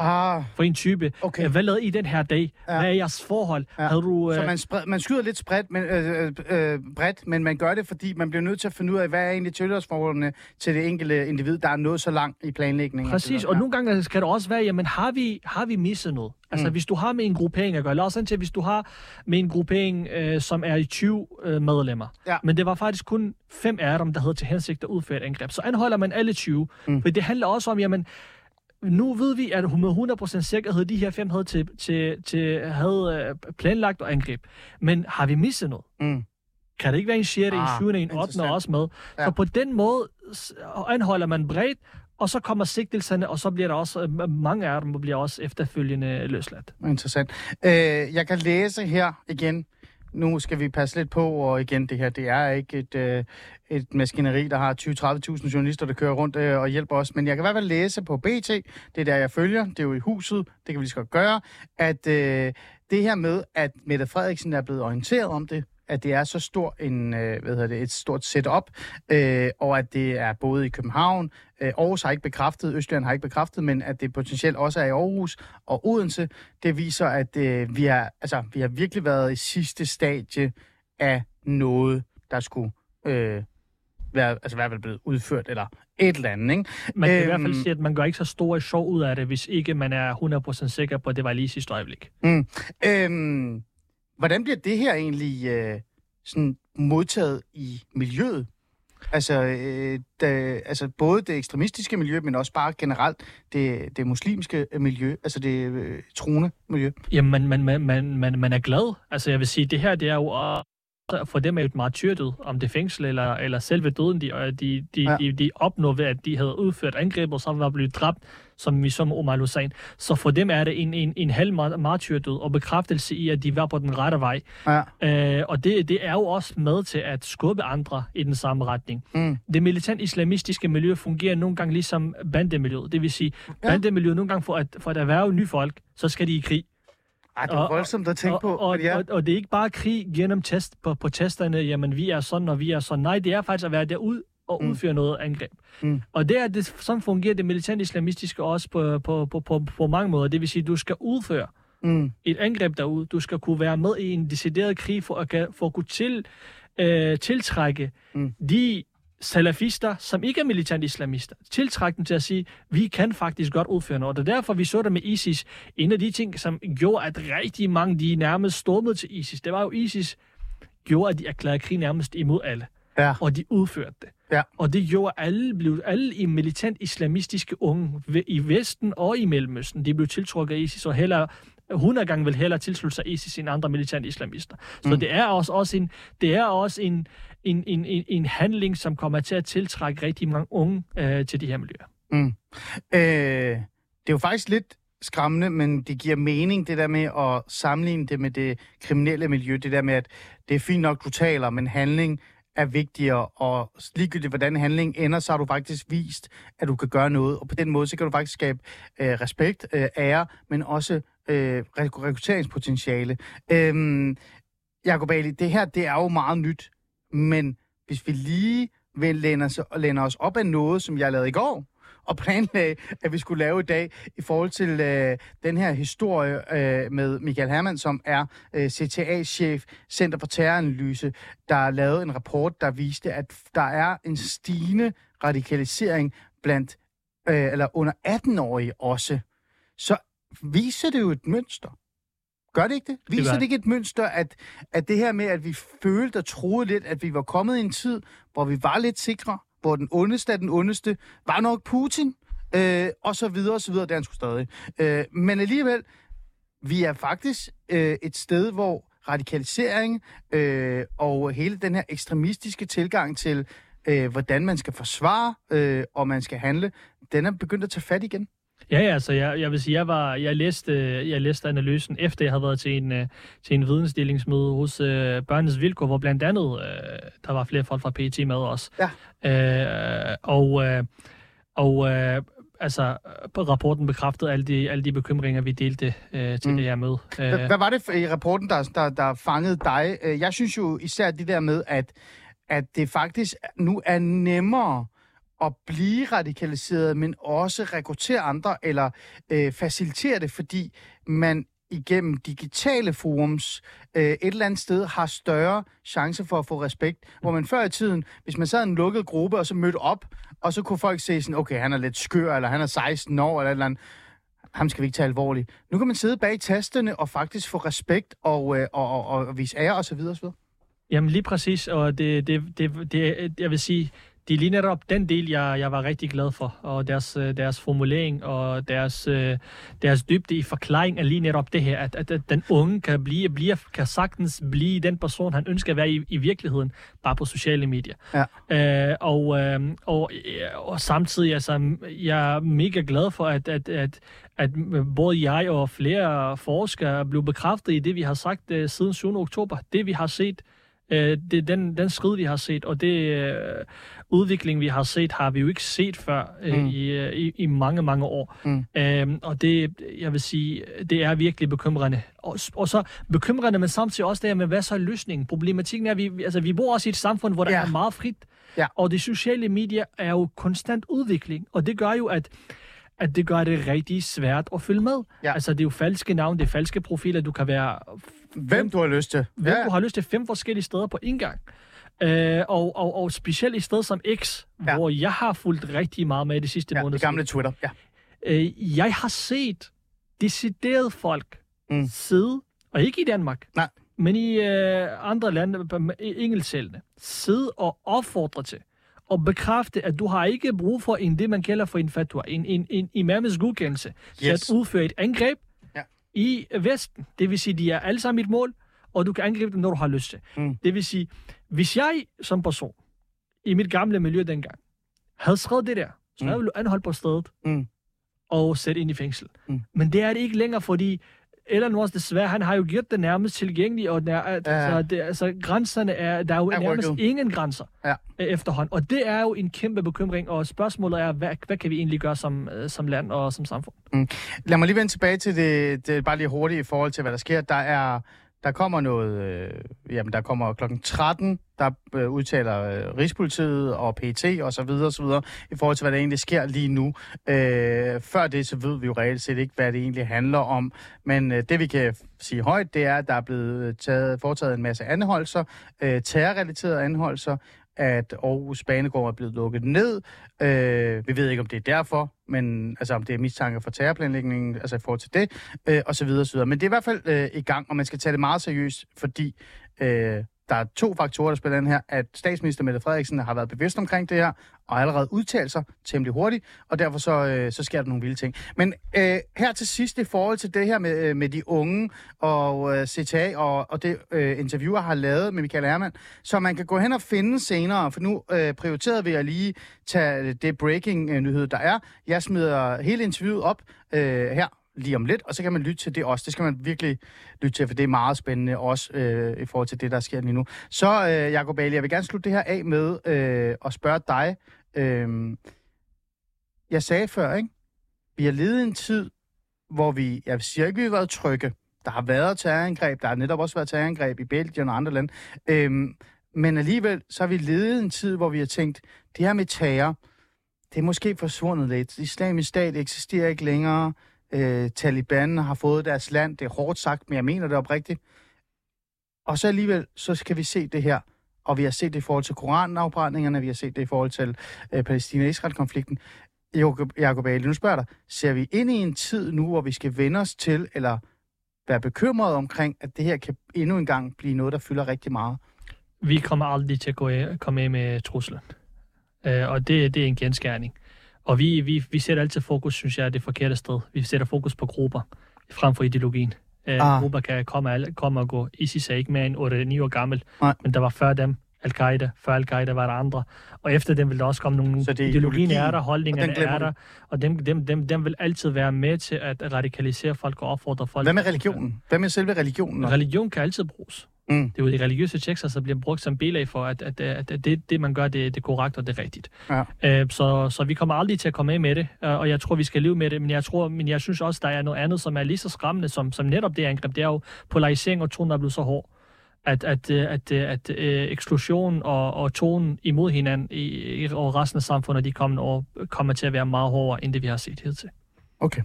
Ah, for en type? Okay. Øh, Hvad lavede I den her dag? Ja. Hvad er jeres forhold? Ja. Havde du, øh, så man, spred, man skyder lidt spredt, men, øh, øh, bredt, men man gør det, fordi man bliver nødt til at finde ud af, hvad er egentlig tilhørsforholdene til det enkelte individ, der er nået så langt i planlægningen. Præcis, og Ja. nogle gange skal det også være, jamen har vi, har vi misset noget? Altså Mm. hvis du har med en gruppering at gøre, lad os til, hvis du har med en gruppering, øh, som er i 20 øh, medlemmer, Ja. men det var faktisk kun fem af dem, der havde til hensigt at udføre et angreb, så anholder man alle 20. Mm. Mm. For det handler også om, jamen, nu ved vi, at med 100% sikkerhed, de her fem havde, til, til, til, havde øh, planlagt at angreb. Men har vi misset noget? Mm. Kan det ikke være en 6., Ah, en 7., en 8. interessant. også med? Ja. Så på den måde anholder man bredt, og så kommer sigtelserne, og så bliver der også, øh, mange af dem bliver også efterfølgende løsladt. Interessant. Øh, jeg kan læse her igen. Nu skal vi passe lidt på, og igen, det her, det er ikke et, øh, et maskineri, der har 20-30.000 journalister, der kører rundt øh, og hjælper os. Men jeg kan i hvert fald læse på BT, det er der, jeg følger, det er jo i huset, det kan vi lige så godt gøre, at øh, det her med, at Mette Frederiksen er blevet orienteret om det, at det er så stor en, øh, hvad hedder det, et stort setup, øh, og at det er både i København, øh, Aarhus har ikke bekræftet, Østjylland har ikke bekræftet, men at det potentielt også er i Aarhus og Odense, det viser, at øh, vi, har, altså, vi har virkelig været i sidste stadie af noget, der skulle øh, være, altså, være blevet udført, eller et eller andet, ikke? Man kan Øhm. i hvert fald sige, at man gør ikke så stor et sjov ud af det, hvis ikke man er 100% sikker på, at det var lige sidste øjeblik. Mm. Øhm, hvordan bliver det her egentlig øh, sådan modtaget i miljøet? Altså, øh, da, altså både det ekstremistiske miljø, men også bare generelt det, det muslimske miljø, altså det øh, troende miljø. Jamen, man, man, man, man, man, man er glad. Altså, jeg vil sige, det her, det er jo for dem er jo et martyrdød, om det fængsel eller, eller selve døden, de, og de, de, Ja. ja. de, de opnår ved, at de havde udført angreb, og så var blevet dræbt, som med Omar Hussein. Så for dem er det en, en, en halv mar- martyrdød og bekræftelse i, at de var på den rette vej. Ja. Øh, og det, det er jo også med til at skubbe andre i den samme retning. Mm. Det militant islamistiske miljø fungerer nogle gange ligesom bandemiljøet. Det vil sige, Ja. bandemiljøet nogle gange for at, for at erhverve nye folk, så skal de i krig. Ej, det er voldsomt at tænke og, på. Og, ja. og, og det er ikke bare krig gennem test på, på testerne, jamen vi er sådan, og vi er sådan. Nej, det er faktisk at være og Mm. udføre noget angreb. Mm. Og det er det, sådan fungerer det militant islamistiske også på, på, på, på, på mange måder. Det vil sige, at du skal udføre Mm. et angreb derude. Du skal kunne være med i en decideret krig for at, for at kunne til, øh, tiltrække Mm. de salafister, som ikke er militant islamister, tiltrække dem til at sige, vi kan faktisk godt udføre noget. Og det er derfor, vi så det med ISIS. En af de ting, som gjorde, at rigtig mange de nærmest stormede til ISIS, det var jo ISIS gjorde, at de erklærede krig nærmest imod alle. Ja. Og de udførte det. Ja. Og det gjorde alle, blev, alle i militant islamistiske unge i Vesten og i Mellemøsten, de blev tiltrukket af ISIS, og heller 100 gange vil hellere tilslutte sig ISIS end andre militant islamister. Så Mm. det er også, også en, det er også en, en, en, en, en handling, som kommer til at tiltrække rigtig mange unge øh, til de her miljøer. Mm. Øh, det er jo faktisk lidt skræmmende, men det giver mening, det der med at sammenligne det med det kriminelle miljø. Det der med, at det er fint nok, du taler, men handling er vigtigere, og ligegyldigt hvordan handling ender, så har du faktisk vist, at du kan gøre noget, og på den måde, så kan du faktisk skabe øh, respekt, øh, ære, men også øh, rek- rekrutteringspotentiale. Øh, Jacob Ali, det her, det er jo meget nyt, men hvis vi lige vil læne os, læne os op af noget, som jeg lavede i går, og planlagde, at vi skulle lave i dag i forhold til øh, den her historie øh, med Michael Hermann, som er øh, CTA-chef, Center for Terroranalyse, der har lavet en rapport, der viste, at der er en stigende radikalisering blandt, øh, eller under 18-årige også. Så viser det jo et mønster. Gør det ikke det? Viser det, det. ikke et mønster, at, at det her med, at vi følte og troede lidt, at vi var kommet i en tid, hvor vi var lidt sikre, hvor den ondeste af den ondeste var nok Putin, øh, og så videre og så videre, det han sgu stadig. Øh, men alligevel, vi er faktisk øh, et sted, hvor radikalisering øh, og hele den her ekstremistiske tilgang til, øh, hvordan man skal forsvare øh, og man skal handle, den er begyndt at tage fat igen. Ja, ja, altså jeg, jeg vil sige, jeg, var, jeg, læste, jeg læste analysen, efter jeg havde været til en, øh, til en vidensdelingsmøde hos øh, Børnenes Vilkår, hvor blandt andet, øh, der var flere folk fra PET med os. Ja. Øh, og øh, og øh, altså, rapporten bekræftede alle de, alle de bekymringer, vi delte øh, til Mm. det her møde. Hvad, Øh, hvad var det for, i rapporten, der, der, der fangede dig? Øh, Jeg synes jo især det der med, at, at det faktisk nu er nemmere at blive radikaliseret, men også rekruttere andre eller øh, facilitere det, fordi man igennem digitale forums øh, et eller andet sted har større chance for at få respekt. Hvor man før i tiden, hvis man sad i en lukket gruppe og så mødte op, og så kunne folk se sådan, okay, han er lidt skør, eller han er 16 år, eller et eller andet ham skal vi ikke tage alvorligt. Nu kan man sidde bag tasterne og faktisk få respekt og, øh, og, og, og vise ære osv. osv. Jamen lige præcis, og det, det, det, det, jeg vil sige, det er lige netop den del, jeg, jeg var rigtig glad for, og deres, øh, deres formulering og deres, øh, deres dybde i forklaring er lige netop det her, at, at, at den unge kan, blive, bliver, kan sagtens blive den person, han ønsker at være i, i virkeligheden, bare på sociale medier. Ja. Øh, og, øh, og, øh, og samtidig, altså, jeg er mega glad for, at, at, at, at både jeg og flere forskere blev bekræftet i det, vi har sagt øh, siden 7. oktober. Det, vi har set, øh, det, den, den skridt, vi har set, og det øh, udvikling, vi har set, har vi jo ikke set før øh, Mm. i, øh, i, i mange, mange år. Mm. Øhm, og det, jeg vil sige, det er virkelig bekymrende. Og, og så bekymrende, men samtidig også det her med, hvad så er løsningen? Problematikken er, at vi, altså, vi bor også i et samfund, hvor der Ja. er meget frit. Ja. Og de sociale medier er jo konstant udvikling, og det gør jo, at at det gør det rigtig svært at følge med. Ja. Altså, det er jo falske navn, det er falske profiler, du kan være Hvem du har lyst til. hvem ja. du har lyst til fem forskellige steder på en gang. Øh, og, og, og specielt i sted som X, Ja. hvor jeg har fulgt rigtig meget med de sidste Ja, måneder. det gamle Twitter. Ja. Øh, jeg har set decideret folk Mm. sidde, og ikke i Danmark, Nej. men i øh, andre lande, engelsktalende, sidde og opfordre til og bekræfte, at du har ikke brug for en, det man kalder for en fatwa, en, en, en imamens godkendelse, yes. til at udføre et angreb Ja. i Vesten. Det vil sige, de er alle sammen et mål, og du kan angribe dem, når du har lyst til. Mm. Det vil sige, hvis jeg som person, i mit gamle miljø dengang, havde skrevet det der, så Mm. jeg blevet anholdt på stedet Mm. og sat ind i fængsel. Mm. Men det er det ikke længere, fordi Elon Musk desværre, han har jo gjort det nærmest tilgængeligt, og er, Ja. altså, det, altså, grænserne er, der er jo Er nærmest ingen grænser Ja. øh, efterhånden. Og det er jo en kæmpe bekymring, og spørgsmålet er, hvad, hvad kan vi egentlig gøre som, øh, som land og som samfund? Lad mig lige vende tilbage til det, det bare lige hurtigt i forhold til, hvad der sker. Der er der kommer noget, øh, jamen der kommer klokken 13, der øh, udtaler øh, Rigspolitiet og PT og så videre og så videre, i forhold til, hvad der egentlig sker lige nu. Øh, før det, så ved vi jo reelt set ikke, hvad det egentlig handler om. Men øh, det vi kan sige højt, det er, at der er blevet taget, foretaget en masse anholdelser, øh, terrorrelaterede anholdelser, at Aarhus Banegård er blevet lukket ned. Øh, vi ved ikke, om det er derfor, men altså om det er mistanke for terrorplanlægningen, altså i forhold til det, øh, og så videre, så videre. Men det er i hvert fald øh, i gang, og man skal tage det meget seriøst, fordi øh, der er to faktorer, der spiller ind her, at statsminister Mette Frederiksen har været bevidst omkring det her, og allerede udtalt sig temmelig hurtigt, og derfor så, øh, så sker der nogle vilde ting. Men øh, her til sidst i forhold til det her med, øh, med de unge og øh, CTA og, og det øh, interviewer har lavet med Michael Hermann, så man kan gå hen og finde senere, for nu øh, prioriterede vi at lige tage det breaking-nyhed, øh, der er. Jeg smider hele interviewet op øh, her lige om lidt, og så kan man lytte til det også. Det skal man virkelig lytte til, for det er meget spændende også øh, i forhold til det, der sker lige nu. Så, øh, Jacob Ali, jeg vil gerne slutte det her af med øh, at spørge dig. Øh, jeg sagde før, ikke? Vi har levet en tid, hvor vi, jeg siger ikke, vi har været trygge. Der har været terrorangreb, der har netop også været terrorangreb i Belgien og andre lande. Øh, men alligevel, så har vi levet en tid, hvor vi har tænkt, det her med terror, det er måske forsvundet lidt. Islamisk stat eksisterer ikke længere øh, Taliban har fået deres land. Det er hårdt sagt, men jeg mener det oprigtigt. Og så alligevel, så skal vi se det her. Og vi har set det i forhold til koranafbrændingerne, vi har set det i forhold til øh, Palæstina-Israel-konflikten. Jacob Ali, nu spørger dig, ser vi ind i en tid nu, hvor vi skal vende os til, eller være bekymret omkring, at det her kan endnu en gang blive noget, der fylder rigtig meget? Vi kommer aldrig til at gå af, komme af med truslen. Øh, og det, det er en genskærning. Og vi, vi, vi sætter altid fokus, synes jeg, det forkerte sted. Vi sætter fokus på grupper, frem for ideologien. Uh, ah. Grupper kan komme, komme og gå. ISIS er ikke mere end 8-9 år gammel, Nej. men der var før dem Al-Qaida. Før Al-Qaida var der andre. Og efter dem vil der også komme nogle... Så det ideologien er der, holdningerne er der, og dem, dem, dem, dem vil altid være med til at radikalisere folk og opfordre folk. Hvad med religionen? Hvad med selve religionen? Religion kan altid bruges. Mm. Det er jo de religiøse tekster, der bliver brugt som bilag for, at, at, at, at det, det, man gør, det, det er korrekt og det er rigtigt. Ja. Uh, så, så vi kommer aldrig til at komme af med det, uh, og jeg tror, vi skal leve med det, men jeg, tror, men jeg synes også, der er noget andet, som er lige så skræmmende som, som netop det angreb. Det er jo polarisering og tonen, der er blevet så hård at, at, øh, at, at, at eksklusion og, og tonen imod hinanden i, i og resten af samfundet de kommende år kommer til at være meget hårdere, end det vi har set hidtil. Okay.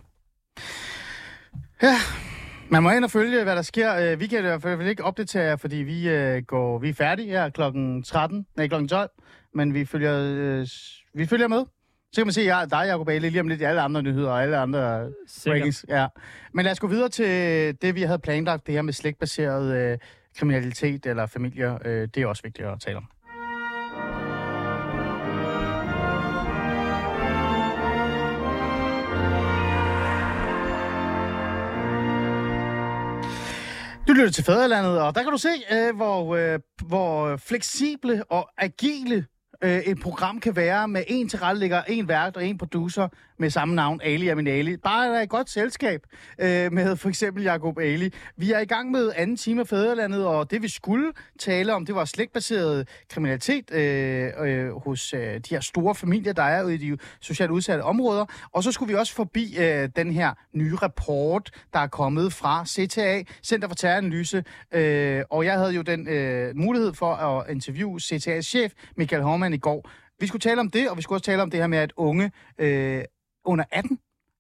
Ja, man må ind og følge, hvad der sker. Øh, vi kan i hvert fald ikke opdatere jer, fordi vi, øh, går, vi er færdige her klokken 13, nej, klokken 12, men vi følger, øh, vi følger med. Så kan man se, jeg, dig, Jacob Ale, lige om lidt i alle andre nyheder og alle andre rankings. Ja. Men lad os gå videre til det, vi havde planlagt, det her med slægtbaseret øh, kriminalitet eller familier. Øh, det er også vigtigt at tale om. Lytter til Fæderlandet, og der kan du se, øh, hvor, øh, hvor fleksible og agile øh, et program kan være med en tilrettelægger, en vært og en producer med samme navn, Ali Amin Ali. Bare er et godt selskab øh, med for eksempel Jacob Ali. Vi er i gang med anden time af Fæderlandet, og det vi skulle tale om, det var slægtbaseret kriminalitet øh, øh, hos øh, de her store familier, der er ude i de socialt udsatte områder. Og så skulle vi også forbi øh, den her nye rapport, der er kommet fra CTA, Center for Terroranalyse. Øh, og jeg havde jo den øh, mulighed for at interviewe CTA's chef, Michael Hormann, i går. Vi skulle tale om det, og vi skulle også tale om det her med, at unge øh, under 18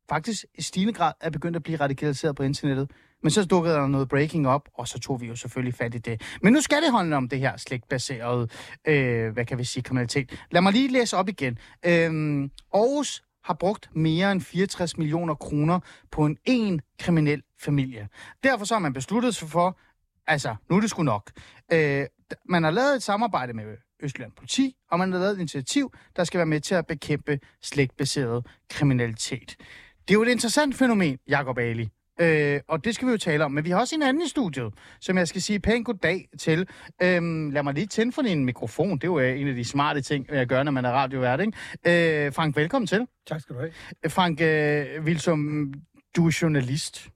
faktisk i stigende grad er begyndt at blive radikaliseret på internettet. Men så dukkede der noget breaking op, og så tog vi jo selvfølgelig fat i det. Men nu skal det handle om det her slægtbaserede, øh, hvad kan vi sige, kriminalitet. Lad mig lige læse op igen. Øh, Aarhus har brugt mere end 64 millioner kroner på en en kriminel familie. Derfor så har man besluttet sig for, altså, nu er det sgu nok. Øh, man har lavet et samarbejde med Østland Politi, og man har lavet et initiativ, der skal være med til at bekæmpe slægtbaseret kriminalitet. Det er jo et interessant fænomen, Jacob Ali. Øh, og det skal vi jo tale om. Men vi har også en anden i studiet, som jeg skal sige pænt goddag til. Øhm, lad mig lige tænde for din mikrofon. Det er jo øh, en af de smarte ting, jeg gør, når man er radiovært. Ikke? Øh, Frank, velkommen til. Tak skal du have. Frank øh, Wilsom, du er journalist.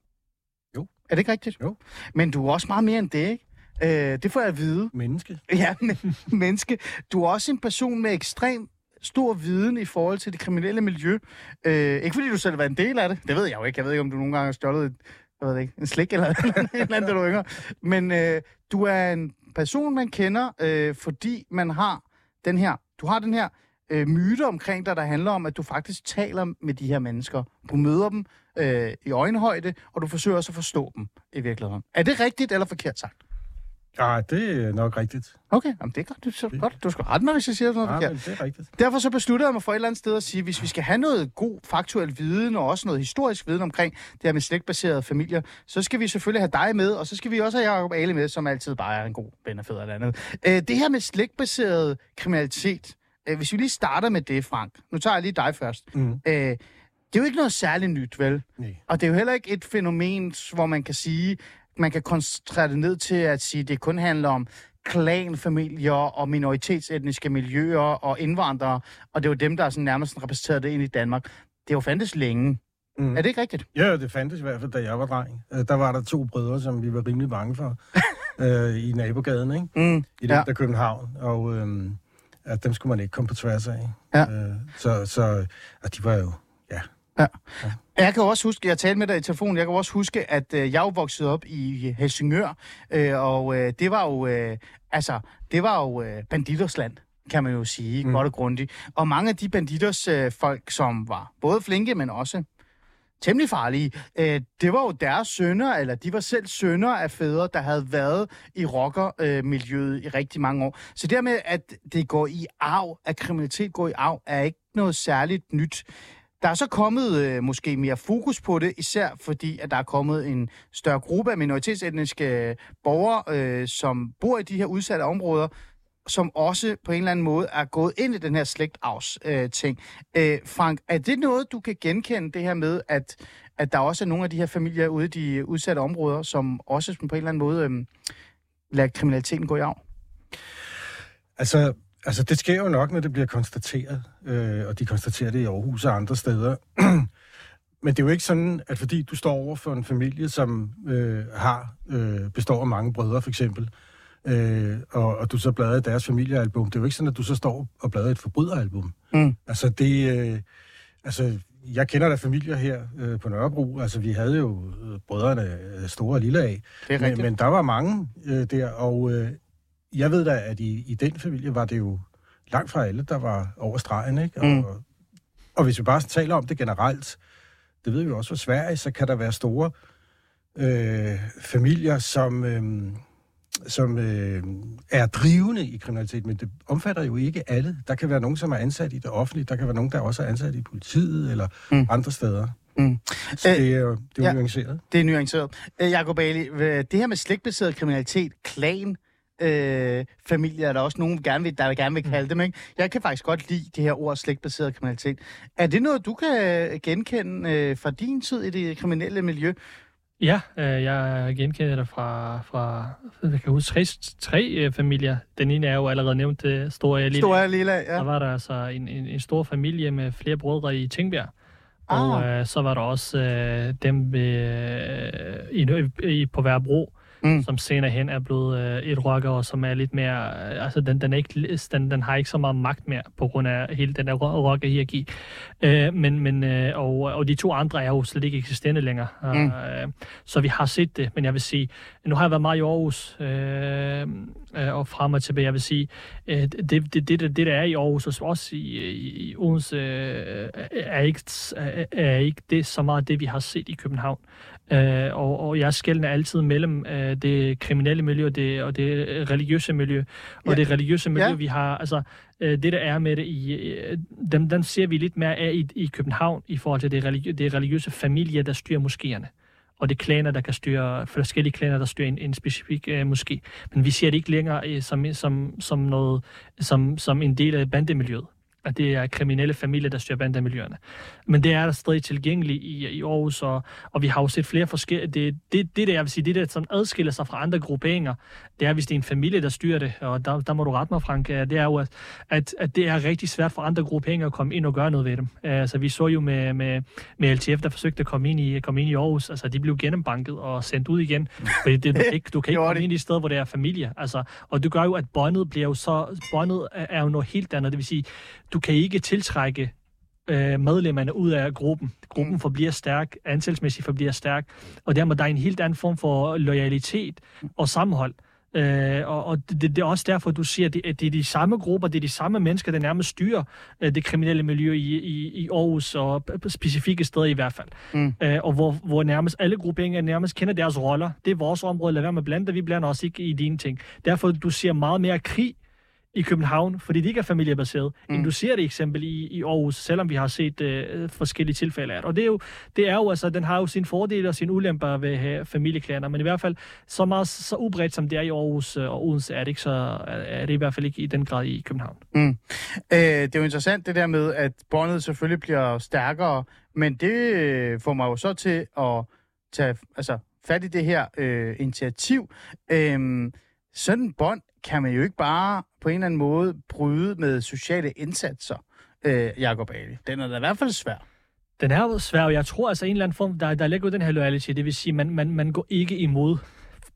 Jo. Er det ikke rigtigt? Jo. Men du er også meget mere end det, ikke? Øh, det får jeg at vide. Menneske. Ja, men, [LAUGHS] menneske. Du er også en person med ekstrem stor viden i forhold til det kriminelle miljø. Øh, ikke fordi du selv været en del af det. Det ved jeg jo ikke. Jeg ved ikke, om du nogle gange har stjålet et, jeg ved ikke, en slik eller [LAUGHS] et eller andet, du yngre. Men øh, du er en person, man kender, øh, fordi man har den her, du har den her øh, myte omkring dig, der handler om, at du faktisk taler med de her mennesker. Du møder dem øh, i øjenhøjde, og du forsøger også at forstå dem i virkeligheden. Er det rigtigt eller forkert sagt? Ja, det er nok rigtigt. Okay, jamen, det er godt. Du, så godt. du skal rette mig, hvis jeg siger sådan noget Ja, forkert. men det er rigtigt. Derfor så besluttede jeg mig for et eller andet sted at sige, hvis vi skal have noget god faktuel viden, og også noget historisk viden omkring det her med slægtbaserede familier, så skal vi selvfølgelig have dig med, og så skal vi også have Jacob Ale med, som altid bare er en god ven af fædre eller andet. Øh, det her med slægtbaseret kriminalitet, øh, hvis vi lige starter med det, Frank. Nu tager jeg lige dig først. Mm. Øh, det er jo ikke noget særligt nyt, vel? Nej. Og det er jo heller ikke et fænomen, hvor man kan sige, man kan koncentrere det ned til at sige, at det kun handler om klanfamilier og minoritetsetniske miljøer og indvandrere, og det er jo dem, der er sådan nærmest repræsenteret det ind i Danmark. Det er jo fandtes længe. Mm. Er det ikke rigtigt? Ja, det fandtes i hvert fald, da jeg var dreng. Øh, Der var der to brødre, som vi var rimelig bange for [LAUGHS] øh, i nabogaden, ikke? Mm. I det Ja. der København. Og øh, at dem skulle man ikke komme på tværs af. Ja. Øh, så, så og de var jo... Ja. Jeg kan også huske, jeg talte med dig i telefonen, jeg kan også huske, at øh, jeg jo vokset op i Helsingør, øh, og øh, det var jo, øh, altså, det var jo øh, banditers land, kan man jo sige, mm. Mm. godt og grundigt. Og mange af de banditers øh, folk, som var både flinke, men også temmelig farlige, øh, det var jo deres sønner, eller de var selv sønner af fædre, der havde været i rockermiljøet øh, i rigtig mange år. Så dermed, at det går i arv, at kriminalitet går i arv, er ikke noget særligt nyt. Der er så kommet øh, måske mere fokus på det, især fordi, at der er kommet en større gruppe af minoritetsetniske øh, borgere, øh, som bor i de her udsatte områder, som også på en eller anden måde er gået ind i den her slægtavs-ting. Øh, øh, Frank, er det noget, du kan genkende, det her med, at, at der også er nogle af de her familier ude i de udsatte områder, som også på en eller anden måde øh, lader kriminaliteten gå i arv? Altså, altså, det sker jo nok, når det bliver konstateret. Øh, og de konstaterer det i Aarhus og andre steder. [CLEARS THROAT] Men det er jo ikke sådan, at fordi du står over for en familie, som øh, har øh, består af mange brødre, for eksempel, øh, og, og du så bladrer i deres familiealbum, det er jo ikke sådan, at du så står og bladrer et forbryderalbum. Mm. Altså, det... Øh, altså, jeg kender da familier her øh, på Nørrebro. Altså, vi havde jo øh, brødrene øh, store og lille af. Det er Men, rigtigt. men der var mange øh, der, og øh, jeg ved da, at i, i den familie var det jo langt fra alle, der var over stregen, ikke? Og, Mm. og, og hvis vi bare taler om det generelt, det ved vi jo også fra Sverige, så kan der være store øh, familier, som, øh, som øh, er drivende i kriminalitet, men det omfatter jo ikke alle. Der kan være nogen, som er ansat i det offentlige, der kan være nogen, der også er ansat i politiet eller Mm. andre steder. Mm. Så det er det er ja. nuanceret. Det er nuanceret. Øh, Jacob Ali, det her med slægtbaseret kriminalitet, klan, øh, familie, er der også nogen, der gerne vil, der gerne vil kalde dem, ikke? Jeg kan faktisk godt lide det her ord slægtbaseret kriminalitet. Er det noget, du kan genkende øh, fra din tid i det kriminelle miljø? Ja, øh, jeg genkender det fra, fra jeg kan huske, tre, tre øh, familier. Den ene er jo allerede nævnt, øh, Store Lille. Stor lille, Der ja. var der altså en, en, en stor familie med flere brødre i Tingbjerg. Og Ah. øh, så var der også øh, dem øh, i, i, på Værbro, Mm. som senere hen er blevet øh, et rocker, og som er lidt mere... Øh, altså, den, den, er ikke, den, den har ikke så meget magt mere, på grund af hele den der ro- rockerhierarki. Øh, men, men, øh, og, og de to andre er jo slet ikke eksisterende længere. Mm. Øh, så vi har set det, men jeg vil sige... Nu har jeg været meget i Aarhus, øh, øh, og frem og tilbage. Jeg vil sige, øh, det, det, det, det, det der er i Aarhus, og også i, i, Odense, øh, er, ikke, er ikke det så meget det, vi har set i København. Øh, og, og jeg skældner altid mellem øh, det kriminelle miljø og det, og det religiøse miljø. Og Ja. det religiøse miljø, Ja. vi har, altså øh, det der er med det, i, øh, dem, den ser vi lidt mere af i, i København i forhold til det, religi- det religiøse familie, der styrer moskéerne. Og det er klaner, der kan styre, forskellige klaner, der styrer en, en specifik øh, moské. Men vi ser det ikke længere øh, som, som, som, noget, som, som en del af bandemiljøet at det er kriminelle familier, der styrer bandemiljøerne. Men det er der stadig tilgængeligt i, i Aarhus, og, og vi har jo set flere forskellige... Det, det, det der, jeg vil sige, det der, som adskiller sig fra andre grupperinger, det er, hvis det er en familie, der styrer det, og der, der må du rette mig, Frank, øh, det er jo, at, at, at det er rigtig svært for andre grupperinger at komme ind og gøre noget ved dem. Altså, vi så jo med, med, med LTF, der forsøgte at komme ind, i, komme ind i Aarhus, altså, de blev gennembanket og sendt ud igen, fordi det, du, kan ikke, du kan [LAUGHS] ikke komme ind i et sted, hvor det er familie. Altså, og det gør jo, at båndet bliver jo så... Båndet er jo noget helt andet, det vil sige, du kan ikke tiltrække øh, medlemmerne ud af gruppen. Gruppen Mm. forbliver stærk, antalsmæssigt forbliver stærk, og dermed der er en helt anden form for loyalitet og sammenhold. Øh, og og det, det er også derfor, du siger, at det, at det er de samme grupper, det er de samme mennesker, der nærmest styrer øh, det kriminelle miljø i, i, i Aarhus, og specifikke steder i hvert fald. Mm. Øh, og hvor, hvor nærmest alle grupperinger nærmest kender deres roller. Det er vores område, lad være med at blande vi blander os ikke i dine ting. Derfor, du ser meget mere krig i København, fordi det ikke er familiebaseret, mm. end du ser det eksempel i, i Aarhus, selvom vi har set øh, forskellige tilfælde af det. Og det er, jo, det er jo, altså, den har jo sine fordele og sine ulemper ved at have familieklaner, men i hvert fald så meget så ubredt som det er i Aarhus øh, og Odense, er det, ikke så, er det i hvert fald ikke i den grad i København. Mm. Øh, det er jo interessant det der med, at båndet selvfølgelig bliver stærkere, men det øh, får mig jo så til at tage altså, fat i det her øh, initiativ. Øh, sådan bånd kan man jo ikke bare på en eller anden måde bryde med sociale indsatser, øh, Jacob Ali. Den er da i hvert fald svær. Den er jo svær, og jeg tror altså en eller anden form, der, der ligger jo den her loyalty, det vil sige, man, man, man går ikke imod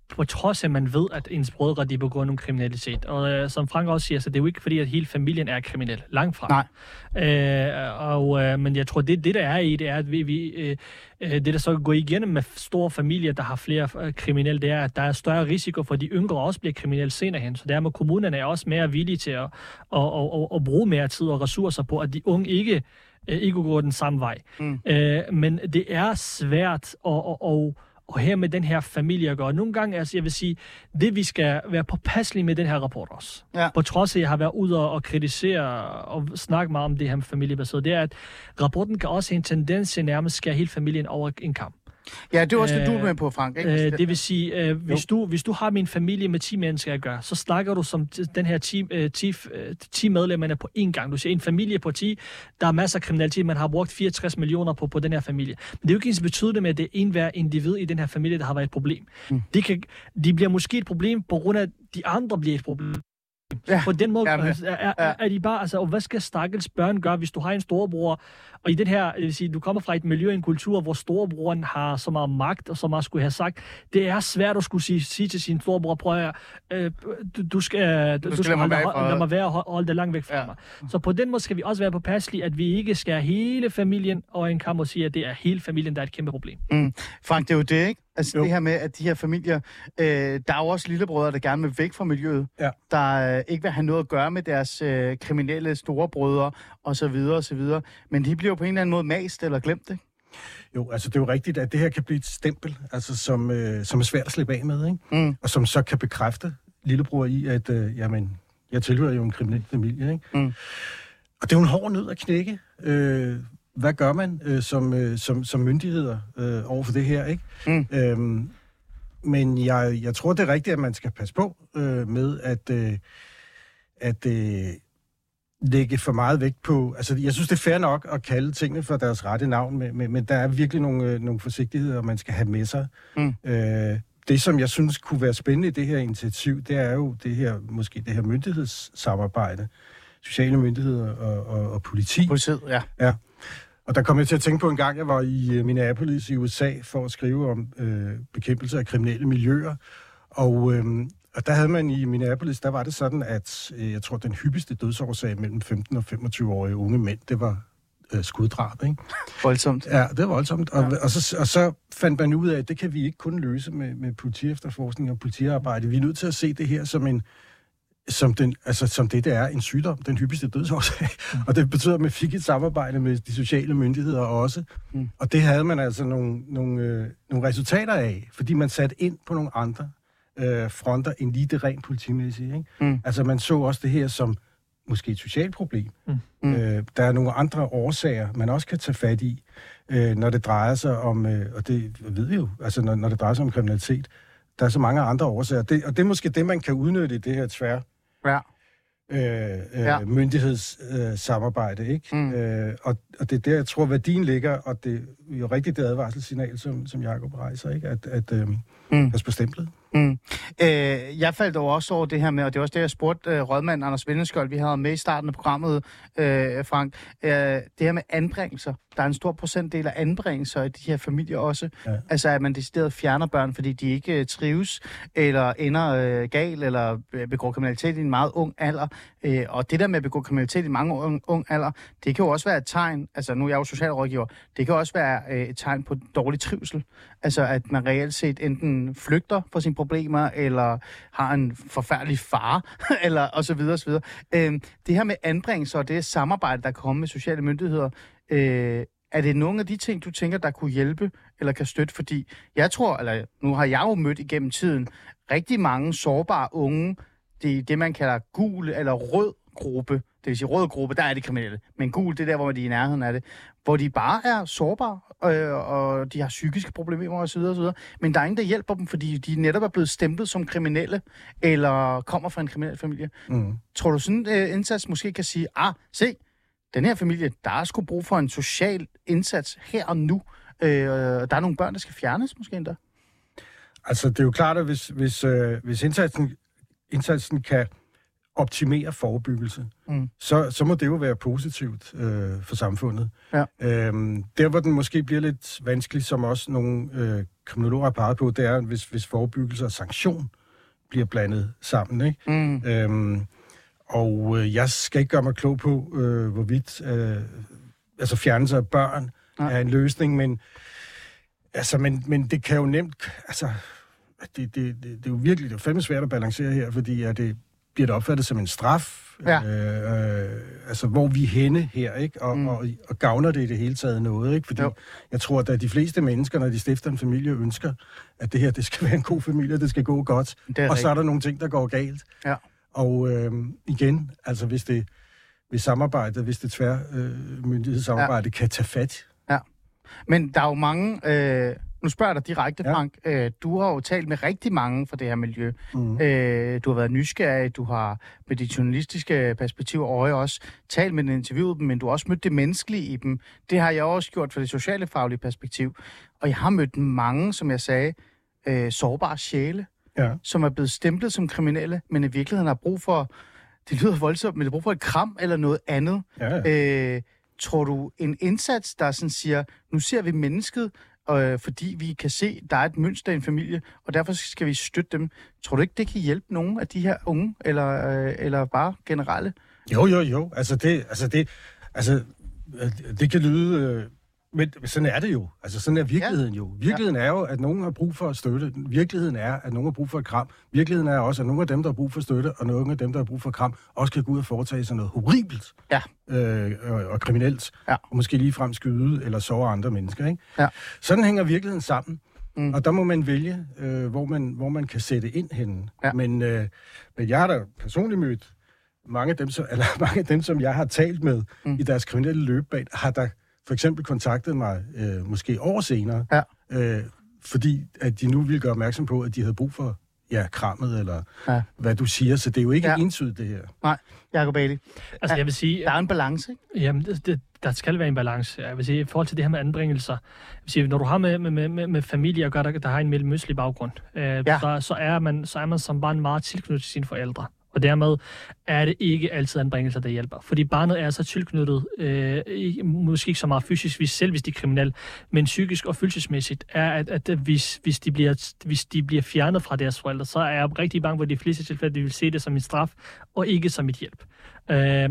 på trods af, at man ved, at ens brødre de begår nogle kriminalitet. Og øh, som Frank også siger, så det er jo ikke fordi, at hele familien er kriminel. Langt fra. Nej. Øh, og, øh, men jeg tror, det, det der er i det, er, at vi, vi, øh, øh, det der så går igennem med store familier, der har flere øh, kriminelle, det er, at der er større risiko for, at de yngre også bliver kriminelle senere hen. Så dermed kommunerne er også mere villige til at, at, at, at, at bruge mere tid og ressourcer på, at de unge ikke øh, ikke går den samme vej. Mm. Øh, men det er svært at, at, at, og her med den her familie at gøre. Nogle gange, altså jeg vil sige, det vi skal være påpasselige med den her rapport også. Ja. På trods af, at jeg har været ude og, og kritisere og snakke meget om det her med familiebaseret, det er, at rapporten kan også have en tendens til nærmest skære hele familien over en kamp. Ja, det er også det, du er Øh, med på, Frank. Ikke? Øh, det vil sige, øh, hvis, du, hvis du har min familie med 10 mennesker at gøre, så snakker du som den her 10, øh, 10, øh, 10 medlemmerne på én gang. Du siger en familie på 10, der er masser af kriminalitet, man har brugt 64 millioner på, på den her familie. Men det er jo ikke ens betydende med, at det er en hver individ i den her familie, der har været et problem. Mm. De, kan, de bliver måske et problem, på grund af, at de andre bliver et problem. Ja. På den måde Jamen, altså, er, er, er de bare, altså, og hvad skal stakkels børn gøre, hvis du har en storebror, og i den her, det vil sige, du kommer fra et miljø, en kultur, hvor storebroren har så meget magt, og så meget skulle have sagt, det er svært at skulle sige, sige til sin storebror, prøv at, øh, du, du skal, du, skal du skal lade mig holde, være i hold- fred." lade mig være og hold- holde det langt væk fra Ja. mig. Så på den måde skal vi også være påpasselige, at vi ikke skal hele familien over en kamp og sige, at det er hele familien, der er et kæmpe problem. Frank, det er jo det, ikke? Altså Jo. det her med, at de her familier, øh, der er jo også lillebrødre, der gerne vil væk fra miljøet, Ja. der øh, ikke vil have noget at gøre med deres øh, kriminelle storebrødre, og så videre, og så videre. Men de bliver jo på en eller anden måde mast eller glemt, ikke? Jo, altså det er jo rigtigt, at det her kan blive et stempel, altså som, øh, som er svært at slippe af med, ikke? Mm. og som så kan bekræfte lillebror i, at øh, jamen, jeg tilhører jo en kriminel familie. Ikke? Mm. Og det er jo en hård nød at knække. Øh, hvad gør man øh, som, øh, som, som myndigheder øh, over for det her? ikke? Mm. Øhm, men jeg, jeg tror, det er rigtigt, at man skal passe på øh, med at, øh, at øh, lægge for meget vægt på... Altså, jeg synes, det er fair nok at kalde tingene for deres rette navn, men, men, men der er virkelig nogle, øh, nogle forsigtigheder, man skal have med sig. Mm. Øh, det, som jeg synes kunne være spændende i det her initiativ, det er jo det her, måske det her myndighedssamarbejde. Sociale myndigheder og, og, og politi. Politiet, ja. Ja. Og der kom jeg til at tænke på en gang, jeg var i øh, Minneapolis i USA for at skrive om øh, bekæmpelse af kriminelle miljøer. Og, øh, og der havde man i Minneapolis, der var det sådan, at øh, jeg tror, den hyppigste dødsårsag mellem 15 og 25-årige unge mænd, det var øh, skuddrab. Ikke? Voldsomt. Ja, det var voldsomt. Og, og, så, og så fandt man ud af, at det kan vi ikke kun løse med, med politiefterforskning og politiarbejde. Vi er nødt til at se det her som en som, den, altså, som det, det er, en sygdom, den hyppigste dødsårsag. Mm. Og det betyder, at man fik et samarbejde med de sociale myndigheder også. Mm. Og det havde man altså nogle, nogle, øh, nogle resultater af, fordi man satte ind på nogle andre øh, fronter end lige det rent politimæssige. Ikke? Mm. Altså man så også det her som måske et socialt problem. Mm. Mm. Øh, der er nogle andre årsager, man også kan tage fat i, øh, når det drejer sig om, øh, og det ved vi jo, altså når, når det drejer sig om kriminalitet. Der er så mange andre årsager. Det, og det er måske det, man kan udnytte i det her tvær Ja. øh, øh, Ja. myndighedssamarbejde, øh, samarbejde, ikke? Mm. Øh, og, og det er der, jeg tror, værdien ligger, og det er jo rigtigt det advarselssignal, som, som Jacob rejser, ikke? At, at øh, Mm. pas på stemplet. Mm. Øh, jeg faldt over også over det her med, og det er også det, jeg spurgte øh, rådmand Anders Vindeskjold, vi havde med i starten af programmet, øh, Frank, øh, det her med anbringelser der er en stor procentdel af anbringelser i de her familier også. Ja. Altså, at man decideret fjerner børn, fordi de ikke øh, trives, eller ender øh, gal, eller øh, begår kriminalitet i en meget ung alder. Øh, og det der med at begå kriminalitet i mange ung, ung alder, det kan jo også være et tegn, altså nu er jeg jo socialrådgiver, det kan også være øh, et tegn på dårlig trivsel. Altså, at man reelt set enten flygter fra sine problemer, eller har en forfærdelig far, [LAUGHS] eller og så videre, og så videre. Øh, det her med anbringelser og det samarbejde, der kommer med sociale myndigheder, øh, er det nogle af de ting, du tænker, der kunne hjælpe eller kan støtte? Fordi jeg tror, eller nu har jeg jo mødt igennem tiden rigtig mange sårbare unge, det er det, man kalder gul eller rød gruppe. Det vil sige, rød gruppe, der er de kriminelle. Men gul, det er der, hvor de er i nærheden af det. Hvor de bare er sårbare, øh, og de har psykiske problemer osv. osv. Men der er ingen, der hjælper dem, fordi de netop er blevet stemplet som kriminelle, eller kommer fra en kriminel familie. Mm. Tror du sådan en øh, indsats måske kan sige, ah, se, den her familie, der er sgu brug for en social indsats her og nu. Øh, der er nogle børn, der skal fjernes måske endda. Altså, det er jo klart, at hvis, hvis, øh, hvis indsatsen, indsatsen kan optimere forebyggelse, Mm. så, så må det jo være positivt øh, for samfundet. Ja. Øhm, der, hvor den måske bliver lidt vanskelig, som også nogle øh, kriminologer har peget på, det er, hvis, hvis forebyggelse og sanktion bliver blandet sammen. Ikke? Mm. Øhm, og øh, jeg skal ikke gøre mig klog på, øh, hvorvidt øh, altså fjernelse af børn Nej. er en løsning, men, altså, men, men det kan jo nemt... Altså, det, det, det, det er jo virkelig det er fandme svært at balancere her, fordi at det bliver det opfattet som en straf. Ja. Øh, øh, altså, hvor vi er henne her, ikke? Og, Mm. og, og gavner det i det hele taget noget, ikke? Fordi Jo. jeg tror, at de fleste mennesker, når de stifter en familie, ønsker, at det her det skal [LAUGHS] være en god familie, det skal gå godt. Og så er rigtigt. der nogle ting, der går galt. Ja. Og øh, igen, altså hvis det hvis samarbejdet, hvis det tvær øh, ja. kan tage fat. Men der er jo mange... Øh, nu spørger jeg dig direkte, Ja. Frank. Øh, du har jo talt med rigtig mange fra det her miljø. Mm. Øh, du har været nysgerrig, du har med dit journalistiske perspektiv og øje også talt med dem, interviewet dem, men du har også mødt det menneskelige i dem. Det har jeg også gjort fra det sociale faglige perspektiv. Og jeg har mødt mange, som jeg sagde, øh, sårbare sjæle, Ja. som er blevet stemplet som kriminelle, men i virkeligheden har brug for, det lyder voldsomt, men det har brug for et kram eller noget andet. Ja. Øh, tror du en indsats, der sådan siger, nu ser vi mennesket, øh, fordi vi kan se, der er et mønster i en familie, og derfor skal vi støtte dem. Tror du ikke, det kan hjælpe nogen af de her unge, eller, øh, eller bare generelle? Jo, jo, jo. Altså det, altså det, altså, øh, det kan lyde... Øh, men sådan er det jo. Altså sådan er virkeligheden ja. jo. Virkeligheden er jo, at nogen har brug for at støtte. Virkeligheden er, at nogen har brug for et kram. Virkeligheden er også, at nogle af dem, der har brug for støtte, og nogle af dem, der har brug for et kram, også kan gå ud og foretage sig noget horribelt Ja. øh, og, og kriminelt. Ja. Og måske lige frem skyde eller såre andre mennesker. Ikke? Ja. Sådan hænger virkeligheden sammen. Mm. Og der må man vælge, øh, hvor, man, hvor man kan sætte ind henne. Ja. Men, øh, men jeg har da personligt mødt mange af dem, som, eller [LAUGHS] mange af dem, som jeg har talt med mm. i deres kriminelle løbebane, har der for eksempel kontaktet mig øh, måske år senere, Ja. øh, fordi at de nu vil gøre opmærksom på, at de havde brug for ja, krammet, eller Ja. hvad du siger. Så det er jo ikke Ja. entydigt, det her. Nej, Jacob Ali. Altså, Ja, jeg vil sige, Der er en balance, ikke? Jamen, det, det, der skal være en balance. Jeg vil sige, i forhold til det her med anbringelser, jeg vil sige, når du har med, med, med, med, familie at gøre, der, der har en mellemøstlig baggrund, øh, Ja. ja. så, så, er man, så er man som barn meget tilknyttet til sine forældre. Og dermed er det ikke altid anbringelser, der hjælper. Fordi barnet er så tilknyttet, øh, måske ikke så meget fysisk, hvis, selv hvis de er kriminelle, men psykisk og følelsesmæssigt, er, at, at hvis, hvis, de bliver, hvis de bliver fjernet fra deres forældre, så er jeg rigtig bange for, de fleste tilfælde, de vil se det som en straf, og ikke som et hjælp. Øh,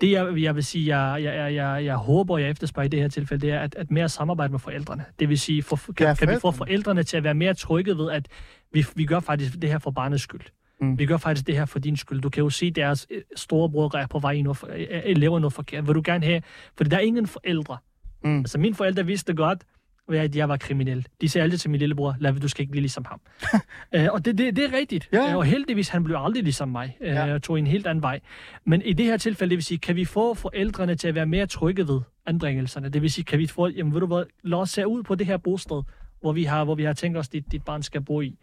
det, jeg, jeg vil sige, jeg, jeg, jeg, jeg, jeg håber, jeg efterspørger i det her tilfælde, det er, at, at mere samarbejde med forældrene. Det vil sige, for, kan, Ja, kan vi få forældrene. forældrene til at være mere trygge ved, at vi, vi gør faktisk det her for barnets skyld. Mm. Vi gør faktisk det her for din skyld. Du kan jo se, deres øh, storebror er på vej noget, for- øh, øh, laver noget forkert. Vil du gerne have? Fordi der er ingen forældre. Mm. Altså, mine forældre vidste godt, at jeg var kriminel. De sagde altid til min lillebror, lad du skal ikke blive ligesom ham. [LAUGHS] øh, og det, det, det er rigtigt. Ja. Øh, og heldigvis, han blev aldrig ligesom mig. Øh, ja. tog en helt anden vej. Men i det her tilfælde, det vil sige, kan vi få forældrene til at være mere trygge ved anbringelserne? Det vil sige, kan vi få, jamen ved du hvad, lad os se ud på det her bosted, hvor vi har, hvor vi har tænkt os, at dit, dit barn skal bo i.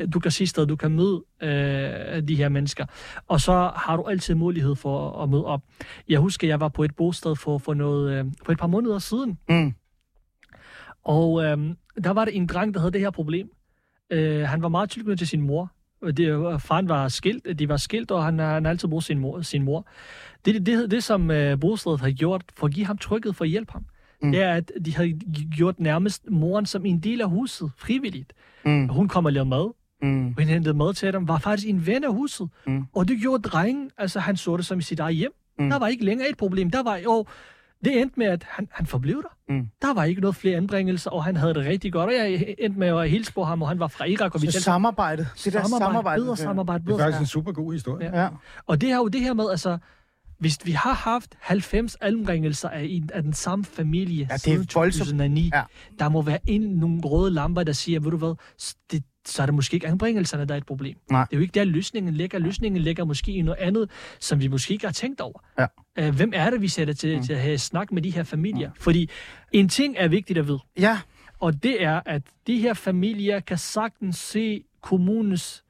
Øh, Du kan sige sted, du kan møde øh, de her mennesker. Og så har du altid mulighed for at møde op. Jeg husker, jeg var på et bosted for, for, noget, øh, for et par måneder siden, Mm. og øhm, der var det en dreng, der havde det her problem. Øh, han var meget tilknyttet til sin mor. Det, øh, faren var skilt, de var skilt, og han han har altid brugt sin mor. Sin mor. Det, det, det, det som øh, bostedet har gjort for at give ham trykket, for at hjælpe ham, mm. det er, at de har gjort nærmest moren som en del af huset, frivilligt. Mm. Hun kommer og laver mad, Mm. og hun hentede mad til dem, var faktisk en ven af huset. Mm. Og det gjorde drengen, altså han så det som i sit eget hjem. Mm. Der var ikke længere et problem. Der var jo, det endte med, at han, han forblev der. Mm. Der var ikke noget flere anbringelser, og han havde det rigtig godt. Og jeg endte med at hilse på ham, og han var fra Irak. Og vi Så samarbejde. Det der samarbejde. bedre samarbejde, Det er bedre faktisk en super god historie. Ja. Ja. Og det er jo det her med, altså, hvis vi har haft 90 anbringelser af, en- af den samme familie Ja, er siden voldsomt. 2009, Ja. der må være en, nogle røde lamper, der siger, ved du hvad, det, så er det måske ikke anbringelserne, der er et problem. Nej. Det er jo ikke der, løsningen ligger. Løsningen ligger måske i noget andet, som vi måske ikke har tænkt over. Ja. Uh, hvem er det, vi sætter til, mm. til at have snak med de her familier? Fordi en ting er vigtigt at vide, Ja. og det er, at de her familier kan sagtens se kommunens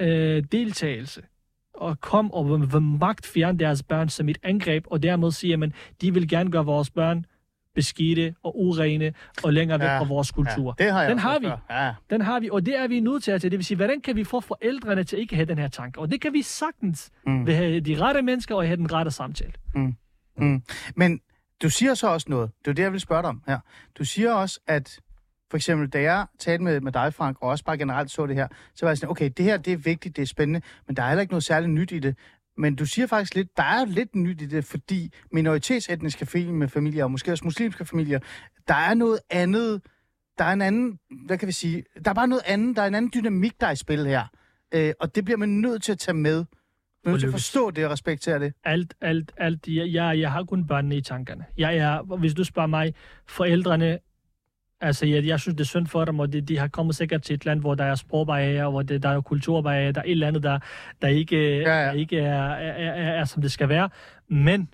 øh, deltagelse og kom og vil magt fjerne deres børn som et angreb, og dermed sige, at de vil gerne gøre vores børn beskidte og urene og længere væk Ja, fra vores kultur. Ja, det har jeg Den har vi. Ja. Den har vi, og det er vi nødt til at. Det vil sige, hvordan kan vi få forældrene til ikke at have den her tanke? Og det kan vi sagtens Mm. mm. ved at have de rette mennesker og have den rette samtale. Mm. Men du siger så også noget. Det er det, jeg vil spørge dig om her. Du siger også, at for eksempel, da jeg talte med, med dig, Frank, og også bare generelt så det her, så var jeg sådan, okay, det her det er vigtigt, det er spændende, men der er heller ikke noget særligt nyt i det. Men du siger faktisk lidt, der er lidt nyt i det, fordi minoritetsetniske familier, familier, og måske også muslimske familier, der er noget andet, der er en anden, hvad kan vi sige, der er bare noget andet, der er en anden dynamik, der er i spil her. Øh, og det bliver man nødt til at tage med. Man er nødt til at forstå det og respektere det. Alt, alt, alt. Jeg, jeg, jeg har kun børnene i tankerne. Jeg er, hvis du spørger mig, forældrene, altså jeg, jeg synes, det er synd for dem, og de, de har kommet sikkert til et land, hvor der er sprogbarriere, hvor det, der er kulturbarriere, der er et eller andet, der, der ikke, Ja, ja. Der ikke er, er, er, er, som det skal være. Men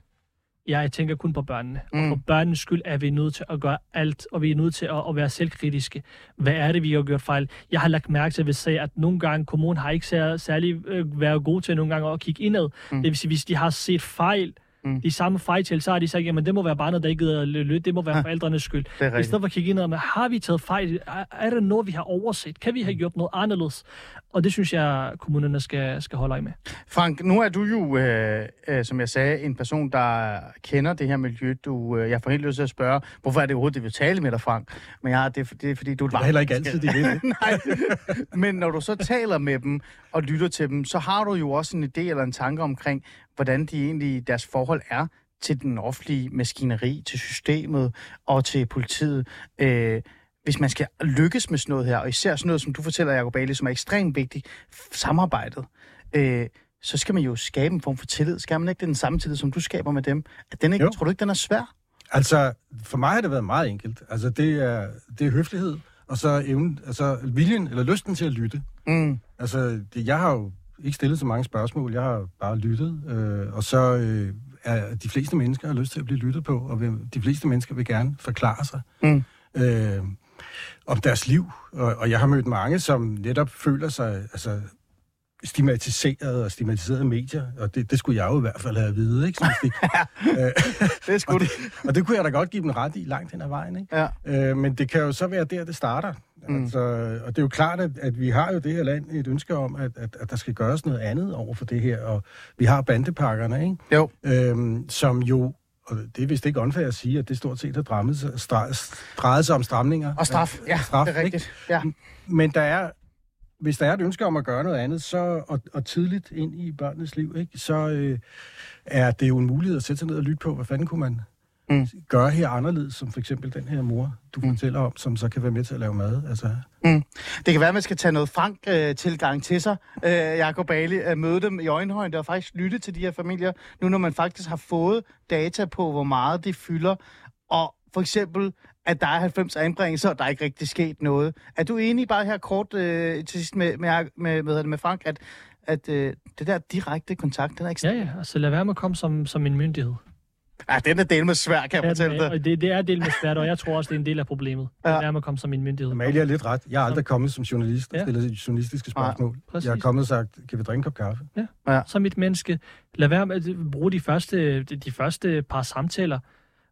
jeg tænker kun på børnene. Mm. Og for børnenes skyld er vi nødt til at gøre alt, og vi er nødt til at, at være selvkritiske. Hvad er det, vi har gjort fejl? Jeg har lagt mærke til, at, sige, at nogle gange kommunen har ikke sær, særlig øh, været god til nogle gange at kigge indad. Mm. Det vil sige, hvis de har set fejl, Mm. mm. de samme fejl, så har de sagt, jamen det må være barnet, der ikke gider løbe, det må være forældrenes skyld. Er I stedet for at kigge indad, men har vi taget fejl? Er, er der noget, vi har overset? Kan vi have gjort noget anderledes? Og det synes jeg, kommunerne skal, skal holde øje med. Frank, nu er du jo, øh, øh, som jeg sagde, en person, der kender det her miljø. Du, øh, jeg får helt lyst til at spørge, hvorfor er det overhovedet, det vil tale med dig, Frank? Men jeg har, det, er- det er fordi, du er et Det er heller ikke altid, de vil det. [LAUGHS] Nej, men når du så taler med dem og lytter til dem, så har du jo også en idé eller en tanke omkring, hvordan de egentlig, deres forhold er til den offentlige maskineri, til systemet og til politiet. Øh, hvis man skal lykkes med sådan noget her, og især sådan noget, som du fortæller, Jacob Bailey, som er ekstremt vigtigt, samarbejdet, øh, så skal man jo skabe en form for tillid. Skal man ikke det den samme tillid, som du skaber med dem? At den ikke, Jo. tror du ikke, den er svær? Altså, for mig har det været meget enkelt. Altså, det er, det er høflighed, og så evnen, altså viljen eller lysten til at lytte. Mm. Altså, det, jeg har jo ikke stillet så mange spørgsmål, jeg har bare lyttet, øh, og så øh, er de fleste mennesker har lyst til at blive lyttet på, og vil, de fleste mennesker vil gerne forklare sig Mm. øh, om deres liv. Og, og jeg har mødt mange, som netop føler sig altså, stigmatiseret og stigmatiseret af medier, og det, det skulle jeg jo i hvert fald have at vide, ikke? Synes de. [LAUGHS] øh, Det er og, det, og det kunne jeg da godt give dem ret i langt hen ad vejen, ikke? Ja. Øh, men det kan jo så være der, det starter. Mm. Altså, og det er jo klart, at, at vi har jo det her land et ønske om, at, at, at der skal gøres noget andet over for det her, og vi har bandepakkerne, ikke? Jo. Øhm, som jo, og det er vist ikke unfair at sige, at det stort set har drejet sig, stra- drejet sig om stramninger. Og straf. Ja, straf, det er rigtigt. Ja. Men der er, hvis der er et ønske om at gøre noget andet, så, og, og tidligt ind i børnenes liv, ikke, så øh, er det jo en mulighed at sætte sig ned og lytte på, hvad fanden kunne man Mm. mm. gøre her anderledes, som for eksempel den her mor, du Mm. mm. fortæller om, som så kan være med til at lave mad. Altså, Det kan være, at man skal tage noget Frank-tilgang til sig, øh, Jacob Bali, at møde dem i øjenhøjde og faktisk lytte til de her familier, nu når man faktisk har fået data på, hvor meget de fylder, og for eksempel, at der er 90 anbringelser, og der er ikke rigtig sket noget. Er du enig bare her kort øh, til sidst med, med, med, med, hvad hedder det, med Frank, at, at øh, det der direkte kontakt, den er ikke Ja, ja. Altså lad være med at komme som, som en myndighed. Ja, den er del med svær, kan jeg Ja, fortælle dig. og det, det er del med svært, og jeg tror også, det er en del af problemet. Ja. Lad være med at komme som en myndighed. Amalie er lidt ret. Jeg har aldrig kommet som journalist og Ja. stillet journalistiske spørgsmål. præcis. jeg har kommet og sagt, kan vi drikke en kop kaffe? som et menneske. Lad være med at bruge de første, de første par samtaler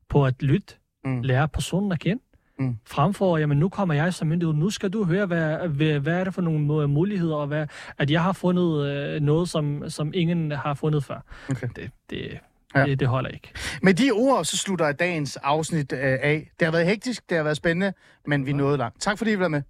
på at lytte, Mm. lære personen at kende. Mm. Fremfor, jamen nu kommer jeg som myndighed, nu skal du høre, hvad, hvad, hvad er det for nogle muligheder, og hvad, at jeg har fundet øh, noget, som, som ingen har fundet før. Okay. Det, det, Ja. Det, det holder ikke. Med de ord, så slutter dagens afsnit øh, af. Det har været hektisk, det har været spændende, men vi nåede langt. Tak fordi I var med.